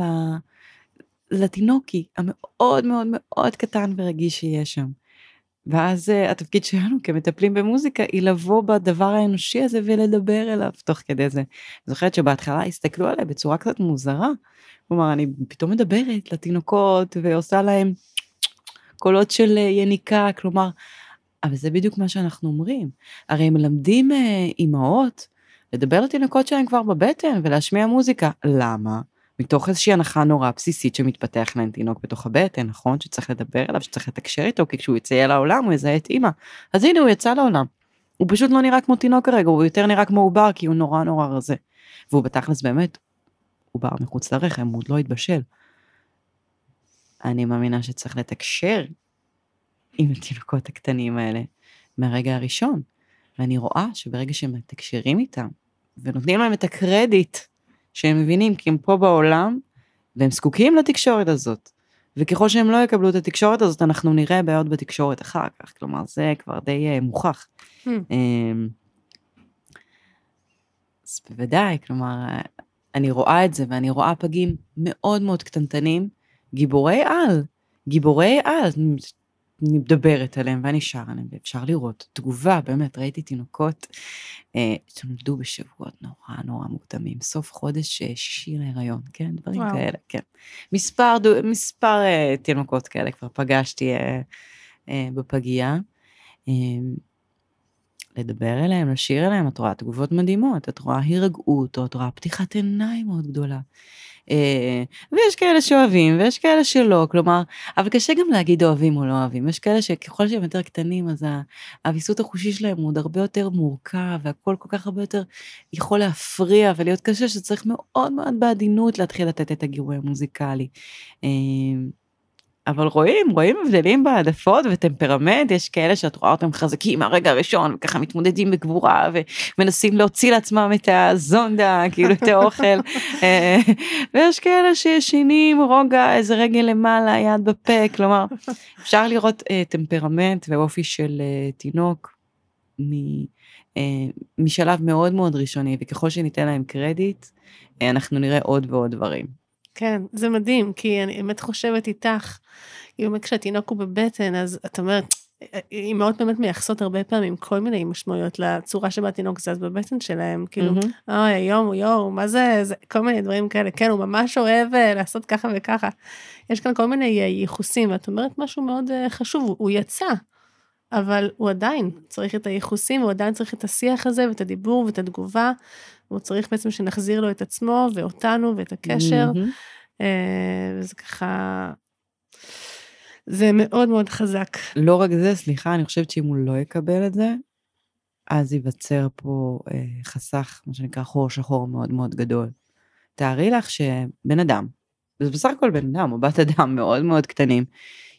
לתינוקי המאוד מאוד מאוד קטן ורגיש שיש שם. ואז uh, התפקיד שלנו כמטפלים במוזיקה היא לבוא בדבר האנושי הזה ולדבר אליו תוך כדי זה. זוכרת שבהתחלה הסתכלו עליי בצורה קצת מוזרה. כלומר אני פתאום מדברת לתינוקות ועושה להם קולות של uh, יניקה כלומר. אבל זה בדיוק מה שאנחנו אומרים. הרי הם מלמדים uh, אימהות לדבר לתינוקות שלהם כבר בבטן ולהשמיע מוזיקה. למה? מתוך איזושהי הנחה נורא בסיסית שמתפתח להם תינוק בתוך הבטן, נכון? שצריך לדבר אליו, שצריך לתקשר איתו, כי כשהוא יצא לעולם הוא יזהה את אימא. אז הנה הוא יצא לעולם. הוא פשוט לא נראה כמו תינוק כרגע, הוא יותר נראה כמו עובר, כי הוא נורא נורא רזה. והוא בתכלס באמת עובר מחוץ לרחם, הוא עוד לא התבשל. אני מאמינה שצריך לתקשר עם התינוקות הקטנים האלה מהרגע הראשון. ואני רואה שברגע שהם מתקשרים איתם, ונותנים להם את הקרדיט שהם מבינים כי הם פה בעולם, והם זקוקים לתקשורת הזאת. וככל שהם לא יקבלו את התקשורת הזאת, אנחנו נראה בעיות בתקשורת אחר כך. כלומר, זה כבר די uh, מוכח. Hmm. Um, אז בוודאי, כלומר, אני רואה את זה, ואני רואה פגים מאוד מאוד קטנטנים, גיבורי על, גיבורי על, אני מדברת עליהם ואני שרה עליהם, ואפשר לראות תגובה, באמת, ראיתי תינוקות אה, שנולדו בשבועות נורא נורא מוקדמים, סוף חודש אה, שישי להיריון, כן, דברים וואו. כאלה, כן. מספר, מספר אה, תינוקות כאלה כבר פגשתי אה, אה, בפגייה. אה, לדבר אליהם, לשיר אליהם, את רואה תגובות מדהימות, את רואה הירגעות, או את רואה פתיחת עיניים מאוד גדולה. אה, ויש כאלה שאוהבים ויש כאלה שלא, כלומר, אבל קשה גם להגיד אוהבים או לא אוהבים, יש כאלה שככל שהם יותר קטנים אז הוויסות החושי שלהם הוא עוד הרבה יותר מורכב והכל כל כך הרבה יותר יכול להפריע ולהיות קשה שצריך מאוד מאוד בעדינות להתחיל לתת את הגירוי המוזיקלי. אבל רואים, רואים הבדלים בהעדפות וטמפרמנט, יש כאלה שאת רואה אותם חזקים מהרגע הראשון, וככה מתמודדים בגבורה ומנסים להוציא לעצמם את הזונדה, כאילו את האוכל, אה, ויש כאלה שישנים רוגע, איזה רגל למעלה, יד בפה, כלומר, אפשר לראות uh, טמפרמנט ואופי של uh, תינוק מ, uh, משלב מאוד מאוד ראשוני, וככל שניתן להם קרדיט, uh, אנחנו נראה עוד ועוד דברים. כן, זה מדהים, כי אני באמת חושבת איתך, אם כשהתינוק הוא בבטן, אז את אומרת, אימהות באמת מייחסות הרבה פעמים כל מיני משמעויות לצורה שבה התינוק זז בבטן שלהם, כאילו, אוי, היום הוא יואו, מה זה, זה, כל מיני דברים כאלה, כן, הוא ממש אוהב אה, לעשות ככה וככה. יש כאן כל מיני אה, ייחוסים, ואת אומרת משהו מאוד אה, חשוב, הוא יצא, אבל הוא עדיין צריך את הייחוסים, הוא עדיין צריך את השיח הזה, ואת הדיבור, ואת התגובה, הוא צריך בעצם שנחזיר לו את עצמו ואותנו ואת הקשר. Mm-hmm. וזה ככה, זה מאוד מאוד חזק. לא רק זה, סליחה, אני חושבת שאם הוא לא יקבל את זה, אז ייווצר פה אה, חסך, מה שנקרא חור שחור מאוד מאוד גדול. תארי לך שבן אדם, זה בסך הכל בן אדם או בת אדם מאוד מאוד קטנים,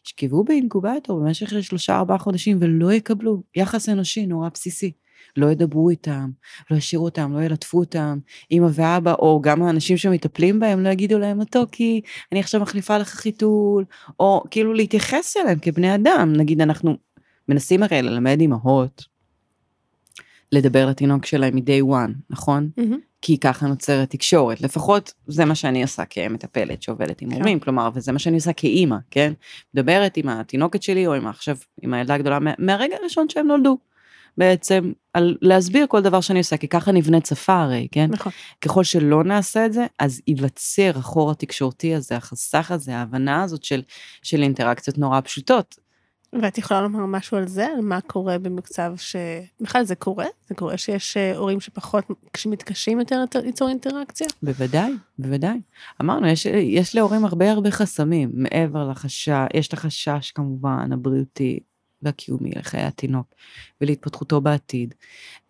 ישכבו באינקובטור במשך שלושה ארבעה חודשים ולא יקבלו יחס אנושי נורא בסיסי. לא ידברו איתם, לא ישאירו אותם, לא ילטפו אותם, אמא ואבא, או גם האנשים שמטפלים בהם לא יגידו להם, מתוקי, אני עכשיו מחליפה לך חיתול, או כאילו להתייחס אליהם כבני אדם, נגיד אנחנו מנסים הרי ללמד אמהות, לדבר לתינוק שלהם מ-day one, נכון? מהמם. כי ככה נוצרת תקשורת, לפחות זה מה שאני עושה כמטפלת שעובדת עם כן. הורים, כלומר, וזה מה שאני עושה כאימא, כן? מדברת עם התינוקת שלי או עם עכשיו, עם הילדה הגדולה, מה- מהרגע הראשון שהם נולדו. בעצם על להסביר כל דבר שאני עושה, כי ככה נבנית שפה הרי, כן? נכון. ככל שלא נעשה את זה, אז ייווצר החור התקשורתי הזה, החסך הזה, ההבנה הזאת של, של אינטראקציות נורא פשוטות. ואת יכולה לומר משהו על זה, על מה קורה במצב ש... בכלל זה קורה? זה קורה שיש אה, הורים שפחות, שמתקשים יותר ליצור אינטראקציה? בוודאי, בוודאי. אמרנו, יש, יש להורים הרבה הרבה חסמים, מעבר לחשש, יש את החשש כמובן הבריאותי והקיומי לחיי התינוק ולהתפתחותו בעתיד.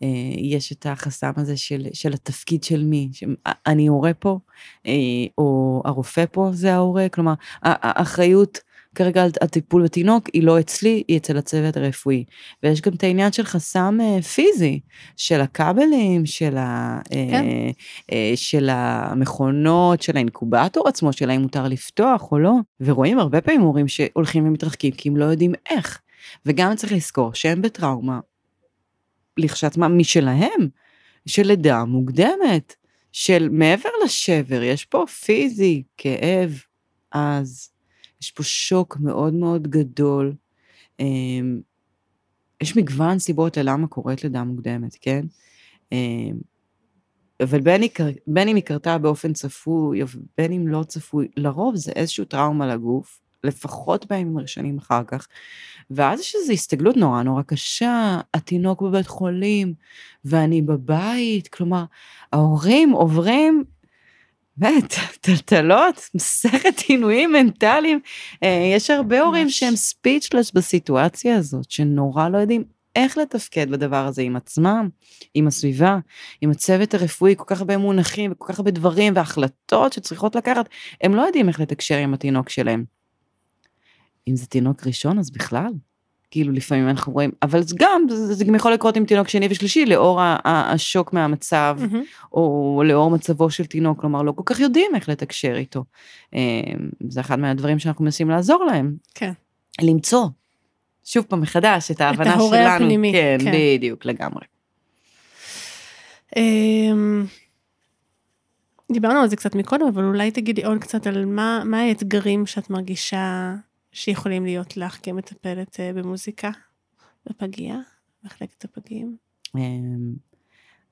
אה, יש את החסם הזה של, של התפקיד של מי, שאני הורה פה, אה, או הרופא פה זה ההורה, כלומר, האחריות כרגע על הטיפול בתינוק היא לא אצלי, היא אצל הצוות הרפואי. ויש גם את העניין של חסם אה, פיזי, של הכבלים, של, ה, כן. של המכונות, של האינקובטור עצמו, של האם מותר לפתוח או לא. ורואים הרבה פעמים הורים שהולכים ומתרחקים כי הם לא יודעים איך. וגם צריך לזכור שהם בטראומה, לכשעצמם משלהם, של לידה מוקדמת, של מעבר לשבר, יש פה פיזי, כאב, אז יש פה שוק מאוד מאוד גדול. אמ, יש מגוון סיבות ללמה קורית לידה מוקדמת, כן? אמ, אבל בין, היא, קר- בין אם היא קרתה באופן צפוי, ובין אם לא צפוי, לרוב זה איזשהו טראומה לגוף, לפחות בימים הראשונים אחר כך. ואז יש איזו הסתגלות נורא נורא קשה, התינוק בבית חולים, ואני בבית, כלומר, ההורים עוברים באמת, טלטלות, מסכת עינויים מנטליים. אה, יש הרבה הורים. שהם ספיצ'לס בסיטואציה הזאת, שנורא לא יודעים איך לתפקד בדבר הזה עם עצמם, עם הסביבה, עם הצוות הרפואי, כל כך הרבה מונחים וכל כך הרבה דברים והחלטות שצריכות לקחת, הם לא יודעים איך לתקשר עם התינוק שלהם. אם זה תינוק ראשון, אז בכלל. כאילו לפעמים אנחנו רואים, אבל זה גם, זה, זה גם יכול לקרות עם תינוק שני ושלישי, לאור השוק מהמצב, מהמם. או לאור מצבו של תינוק, כלומר לא כל כך יודעים איך לתקשר איתו. אה, זה אחד מהדברים שאנחנו מנסים לעזור להם, כן. למצוא, שוב פעם מחדש, את ההבנה ההורה שלנו. הפנימי, כן, כן. בדיוק, לגמרי. אמ, דיברנו על זה קצת מקודם, אבל אולי תגידי עוד קצת על מה, מה האתגרים שאת מרגישה שיכולים להיות לך כמטפלת אה, במוזיקה בפגייה, מחלקת הפגים. אמ,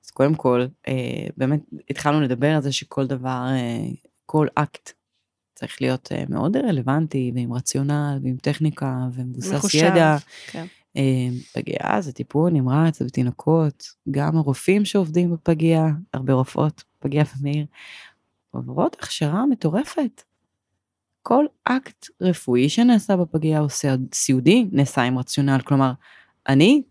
אז קודם כל, אה, באמת התחלנו לדבר על זה שכל דבר, אה, כל אקט צריך להיות מאוד רלוונטי ועם רציונל ועם טכניקה ומבוסס מחושב, ידע. כן. אה, פגייה זה טיפול נמרץ זה בתינוקות, גם הרופאים שעובדים בפגייה, הרבה רופאות, פגייה ומאיר, עוברות הכשרה מטורפת. כל אקט רפואי שנעשה בפגייה או סיעוד- סיעודי נעשה עם רציונל, כלומר, אני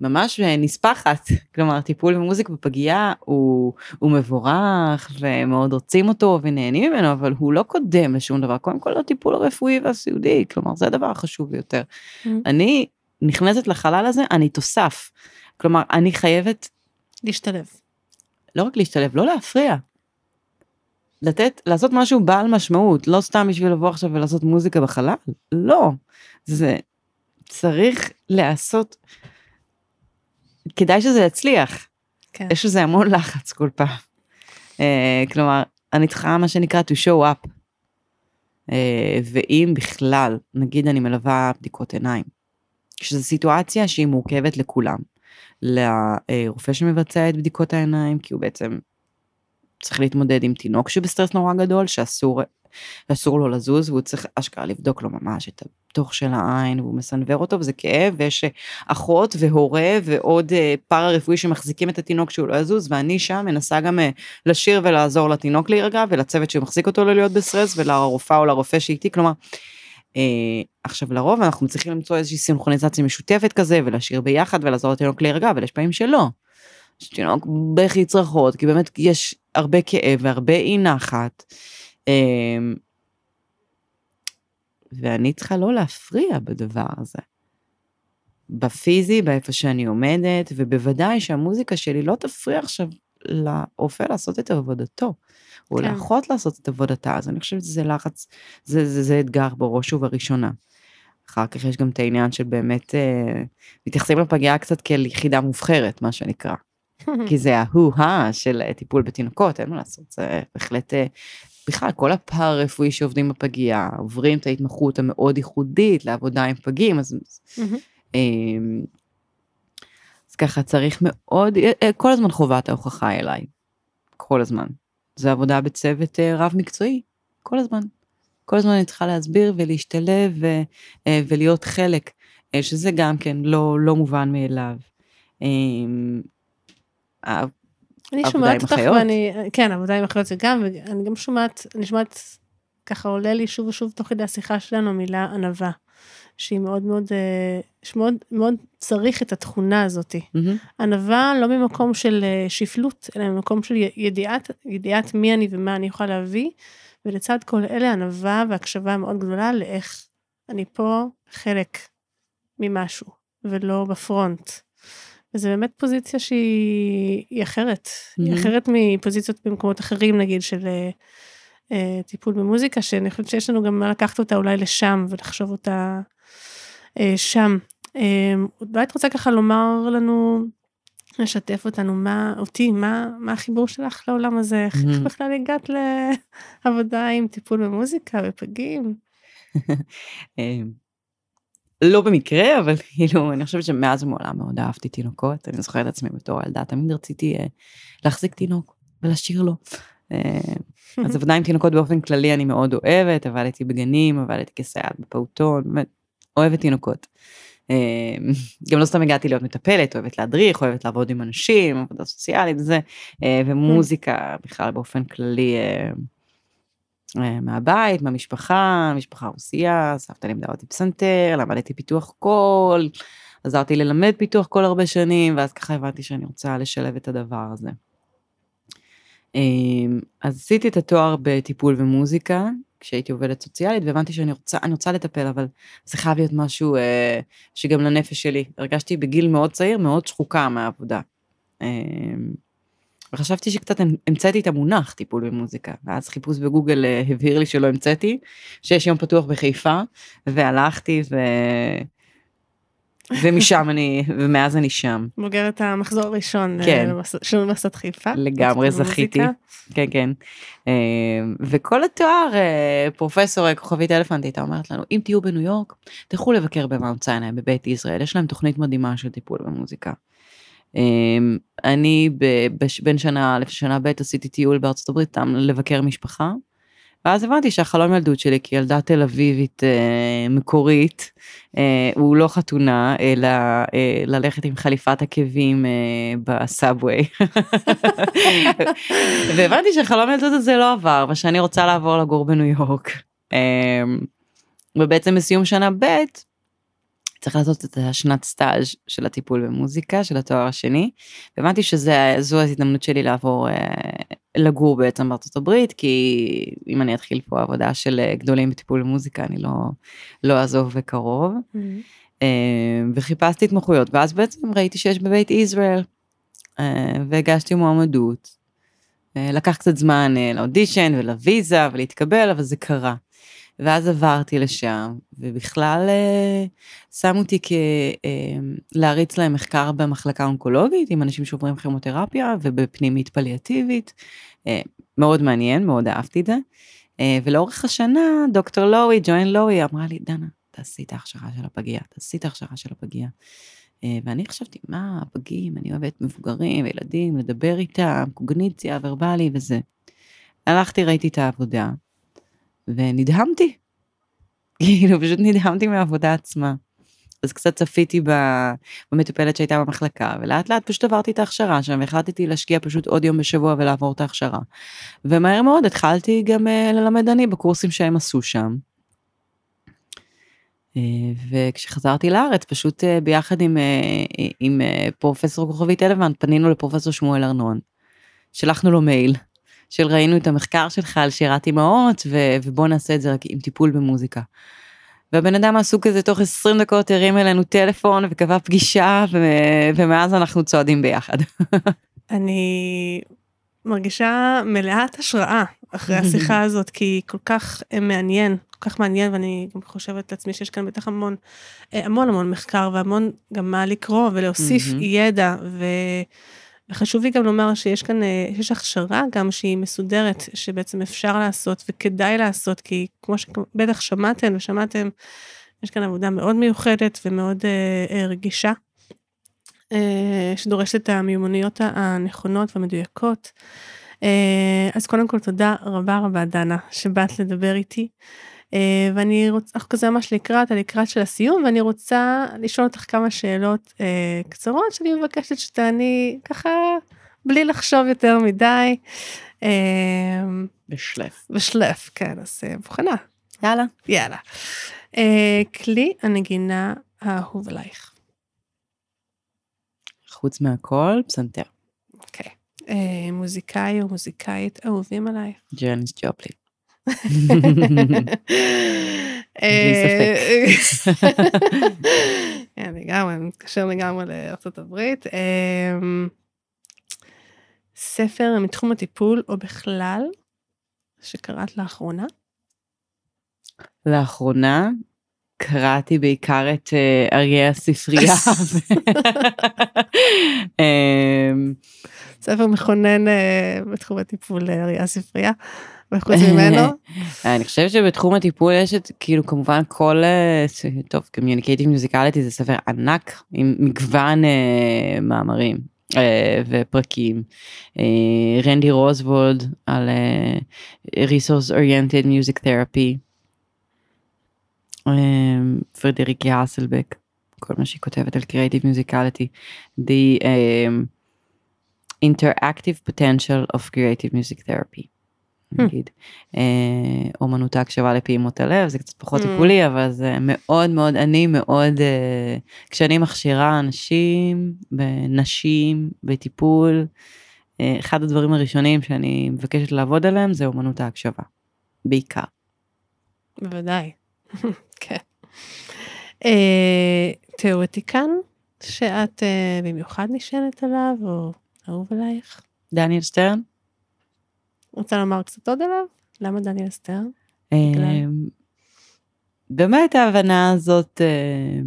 ממש נספחת, כלומר טיפול במוזיק בפגייה הוא, הוא מבורך ומאוד רוצים אותו ונהנים ממנו, אבל הוא לא קודם לשום דבר, קודם כל לטיפול הרפואי והסיעודי, כלומר זה הדבר החשוב ביותר. Mhm. אני נכנסת לחלל הזה, אני תוסף. כלומר, אני חייבת להשתלב. לא רק להשתלב, לא להפריע. לתת, לעשות משהו בעל משמעות, לא סתם בשביל לבוא עכשיו ולעשות מוזיקה בחלל, לא. זה צריך להיעשות, כדאי שזה יצליח. כן. יש לזה המון לחץ כל פעם. אה, כלומר, אני צריכה מה שנקרא to show up. אה, ואם בכלל, נגיד אני מלווה בדיקות עיניים, שזו סיטואציה שהיא מורכבת לכולם. לרופא שמבצע את בדיקות העיניים, כי הוא בעצם צריך להתמודד עם תינוק שבסטרס נורא גדול, שאסור, אסור לו לזוז, והוא צריך אשכרה לבדוק לו ממש את התוך של העין, והוא מסנוור אותו, וזה כאב, ויש אחות והורה ועוד אה, פארה רפואי שמחזיקים את התינוק שהוא לא יזוז, ואני שם מנסה גם אה, לשיר ולעזור לתינוק להירגע, ולצוות שמחזיק אותו לא להיות בסטרס, ולרופאה או לרופא שאיתי, כלומר, אה, עכשיו לרוב אנחנו צריכים למצוא איזושהי סינכרוניזציה משותפת כזה, ולשיר ביחד ולעזור לתינוק להירגע, אבל יש פעמים שלא. יש תינוק בכי צרחות, כי באמת יש הרבה כאב והרבה אי נחת. אה, ואני צריכה לא להפריע בדבר הזה. בפיזי, באיפה שאני עומדת, ובוודאי שהמוזיקה שלי לא תפריע עכשיו לרופא לעשות את עבודתו, או כן. לאחות לעשות את עבודתה, אז אני חושבת שזה לחץ, זה, זה, זה אתגר בראש ובראשונה. אחר כך יש גם את העניין של באמת, אה, מתייחסים לפגייה קצת כאל יחידה מובחרת, מה שנקרא. כי זה ההוא-הא של אה, טיפול בתינוקות, אין מה לעשות, זה בהחלט, אה, בכלל, כל הפארה רפואי שעובדים בפגייה, עוברים את ההתמחות המאוד ייחודית לעבודה עם פגים, אז, אמ, אז ככה צריך מאוד, אה, כל הזמן חובת ההוכחה אליי, כל הזמן. זה עבודה בצוות רב מקצועי, כל הזמן. כל הזמן אני צריכה להסביר ולהשתלב ו, ולהיות חלק, שזה גם כן לא, לא מובן מאליו. אני שומעת אותך ואני, כן, עבודה עם אחיות זה גם, ואני גם שומעת, אני שומעת, ככה עולה לי שוב ושוב תוך כדי השיחה שלנו המילה ענווה, שהיא מאוד מאוד, אה, שמאוד מאוד צריך את התכונה הזאתי. ענווה לא ממקום של אה, שפלות, אלא ממקום של ידיעת, ידיעת מי אני ומה אני יכולה להביא, ולצד כל אלה ענווה והקשבה מאוד גדולה לאיך אני פה חלק ממשהו, ולא בפרונט. וזה באמת פוזיציה שהיא אחרת, mm-hmm. היא אחרת מפוזיציות במקומות אחרים נגיד של uh, uh, טיפול במוזיקה, שאני חושבת שיש לנו גם מה לקחת אותה אולי לשם ולחשוב אותה uh, שם. Uh, אולי את רוצה ככה לומר לנו, לשתף אותנו, מה, אותי, מה, מה החיבור שלך לעולם הזה, איך mm-hmm. בכלל הגעת לעבודה עם טיפול במוזיקה ופגים? לא במקרה, אבל כאילו, אני חושבת שמאז ומעולם מאוד אהבתי תינוקות. אני זוכרת את עצמי בתור ילדה, תמיד רציתי uh, להחזיק תינוק ולשיר לו. Uh, אז עבודה עם תינוקות באופן כללי אני מאוד אוהבת, עבדתי בגנים, עבדתי כסייעת בפעוטון, באמת, אוהבת תינוקות. Uh, גם לא סתם הגעתי להיות מטפלת, אוהבת להדריך, אוהבת לעבוד עם אנשים, עבודה סוציאלית וזה, uh, ומוזיקה בכלל באופן כללי. אה, מהבית, מהמשפחה, משפחה רוסייה, סבתא לימדה אותי פסנתר, למדתי פיתוח קול, עזרתי ללמד פיתוח קול הרבה שנים, ואז ככה הבנתי שאני רוצה לשלב את הדבר הזה. אמ, אז עשיתי את התואר בטיפול ומוזיקה, כשהייתי עובדת סוציאלית, והבנתי שאני רוצה, רוצה לטפל, אבל זה חייב להיות משהו אה, שגם לנפש שלי. הרגשתי בגיל מאוד צעיר, מאוד שחוקה מהעבודה. אה, וחשבתי שקצת המצאתי את המונח טיפול במוזיקה, ואז חיפוש בגוגל אה, הבהיר לי שלא המצאתי, שיש יום פתוח בחיפה, והלכתי ו... ומשם אני, ומאז אני שם. בוגרת המחזור הראשון אה, כן. של אוניברסיטת חיפה. לגמרי זכיתי. כן, כן. אה, וכל התואר, פרופסור כוכבית אלפנט הייתה אומרת לנו, אם תהיו בניו יורק, תלכו לבקר במאונט סיני בבית ישראל, יש להם תוכנית מדהימה של טיפול במוזיקה. אמ, אני בין שנה א' לשנה ב' עשיתי טיול בארצות הברית, תם לבקר משפחה. ואז הבנתי שהחלום ילדות שלי כילדה תל אביבית אה, מקורית, אה, הוא לא חתונה, אלא אה, ללכת עם חליפת עקבים אה, בסאבווי. והבנתי שהחלום ילדות הזה לא עבר, ושאני רוצה לעבור לגור בניו יורק. אה, ובעצם בסיום שנה ב', צריך לעשות את השנת סטאז' של הטיפול במוזיקה, של התואר השני. והבנתי שזו ההזדמנות שלי לעבור אה, לגור בעצם בארצות הברית, כי אם אני אתחיל פה עבודה של אה, גדולים בטיפול במוזיקה, אני לא, לא אעזוב בקרוב. Mm-hmm. אה, וחיפשתי התמחויות, ואז בעצם ראיתי שיש בבית ישראל, והגשתי מועמדות. לקח קצת זמן לאודישן ולוויזה ולהתקבל, אבל זה קרה. ואז עברתי לשם, ובכלל אה, שמו אותי אה, להם מחקר במחלקה אונקולוגית עם אנשים שעוברים כימותרפיה ובפנימית פליאטיבית. אה, מאוד מעניין, מאוד אהבתי את זה. ולאורך השנה דוקטור לואי, ג'וין לואי, אמרה לי, דנה, תעשי את ההכשרה של הפגייה, תעשי את ההכשרה של הפגייה. ואני חשבתי, מה, פגים, אני אוהבת מבוגרים וילדים, לדבר איתם, קוגניציה, ורבלי וזה. הלכתי, ראיתי את העבודה, ונדהמתי. כאילו, פשוט נדהמתי מהעבודה עצמה. אז קצת צפיתי במטופלת שהייתה במחלקה, ולאט לאט פשוט עברתי את ההכשרה שם, והחלטתי להשקיע פשוט עוד יום בשבוע ולעבור את ההכשרה. ומהר מאוד התחלתי גם uh, ללמד אני בקורסים שהם עשו שם. Uh, וכשחזרתי לארץ, פשוט uh, ביחד עם, עם פרופסור כוכבית אלוונט, פנינו לפרופסור שמואל ארנון. שלחנו לו מייל. של ראינו את המחקר שלך על שירת אימהות, ו- ובוא נעשה את זה רק עם טיפול במוזיקה. והבן אדם עסוק כזה תוך 20 דקות הרים אלינו טלפון וקבע פגישה, ו- ומאז אנחנו צועדים ביחד. אני מרגישה מלאת השראה אחרי השיחה הזאת, כי כל כך מעניין, כל כך מעניין, ואני גם חושבת לעצמי שיש כאן בטח המון, אה, המון המון מחקר והמון גם מה לקרוא ולהוסיף. ידע, ו... וחשוב לי גם לומר שיש כאן, אה, יש הכשרה גם שהיא מסודרת, שבעצם אפשר לעשות וכדאי לעשות, כי כמו שבטח שמעתם ושמעתם, יש כאן עבודה מאוד מיוחדת ומאוד אה, אה, רגישה, אה, שדורשת את המיומנויות הנכונות והמדויקות. אה, אז קודם כל תודה רבה רבה דנה שבאת לדבר איתי. אה, ואני רוצה, אנחנו כזה ממש לקראת, הלקראת של הסיום, ואני רוצה לשאול אותך כמה שאלות אה, קצרות שאני מבקשת שתעני ככה בלי לחשוב יותר מדי. אה, בשלף. בשלף, כן, אז אה, מוכנה. יאללה. יאללה. אה, כלי הנגינה האהוב עלייך. חוץ מהכל, פסנתר. אוקיי. אה, מוזיקאי או מוזיקאית אהובים עלייך. ג'רניס ג'ופלין. כן, לגמרי, אני מתקשר לגמרי לארצות הברית. אמ, ספר מתחום הטיפול או בכלל שקראת לאחרונה? לאחרונה קראתי בעיקר את אה, אריה הספרייה. ספר מכונן אה, בתחום הטיפול אריה הספרייה, וחוץ ממנו, אני חושבת שבתחום הטיפול יש את כאילו כמובן כל אה, טוב קומיוניקטיב מוזיקליטי זה ספר ענק עם מגוון אה, מאמרים אה, ופרקים. אה, רנדי רוזוולד על אה, resource oriented music therapy. אה, פרדריק יאסלבק כל מה שהיא כותבת על creative musicality. The um, interactive potential of creative music therapy. נגיד, אה, אומנות ההקשבה לפעימות הלב זה קצת פחות. טיפולי אבל זה מאוד מאוד אני מאוד אה, כשאני מכשירה אנשים ונשים בטיפול אה, אחד הדברים הראשונים שאני מבקשת לעבוד עליהם זה אומנות ההקשבה. בעיקר. בוודאי, כן. תיאורטיקן שאת במיוחד נשענת עליו או אהוב עלייך? דניאל סטרן. רוצה לומר קצת עוד עליו? למה דניאל? בגלל? אה, באמת ההבנה הזאת אה,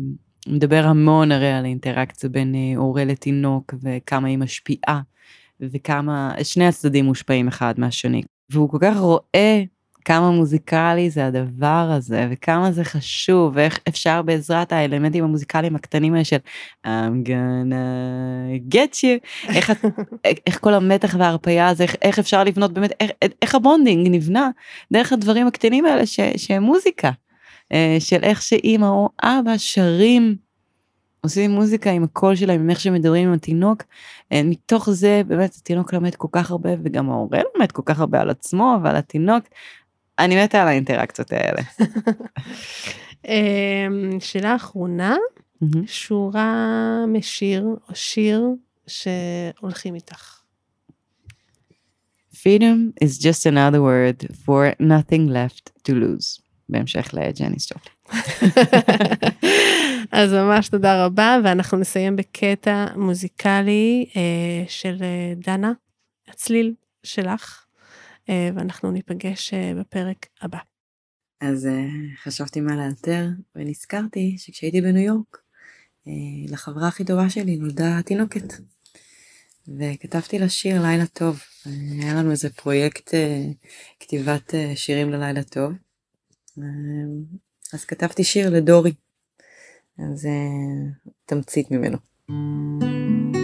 מדבר המון הרי על האינטראקציה בין אה, הורה לתינוק וכמה היא משפיעה וכמה שני הצדדים מושפעים אחד מהשני והוא כל כך רואה כמה מוזיקלי זה הדבר הזה וכמה זה חשוב ואיך אפשר בעזרת האלמנטים המוזיקליים הקטנים האלה של I'm gonna get you איך, איך כל המתח וההרפיה הזה איך, איך אפשר לבנות באמת איך, איך ה bonding נבנה דרך הדברים הקטנים האלה ש, שהם מוזיקה אה, של איך שאימא או אבא שרים עושים מוזיקה עם הקול שלהם עם איך שמדברים עם התינוק אה, מתוך זה באמת התינוק לומד כל כך הרבה וגם ההורה לומד כל כך הרבה על עצמו ועל התינוק. אני מתה על האינטראקציות האלה. אה, שאלה אחרונה, שורה משיר או שיר שהולכים איתך. freedom is just another word for nothing left to lose. בהמשך לג'ניס ג'ופלין. אז ממש תודה רבה, ואנחנו נסיים בקטע מוזיקלי אה, של אה, דנה, הצליל שלך, ואנחנו ניפגש אה, בפרק הבא. אז uh, חשבתי מה לאלתר ונזכרתי שכשהייתי בניו יורק לחברה הכי טובה שלי נולדה תינוקת וכתבתי לה שיר לילה טוב היה לנו איזה פרויקט כתיבת שירים ללילה טוב אז כתבתי שיר לדורי אז תמצית ממנו. הלילה יורד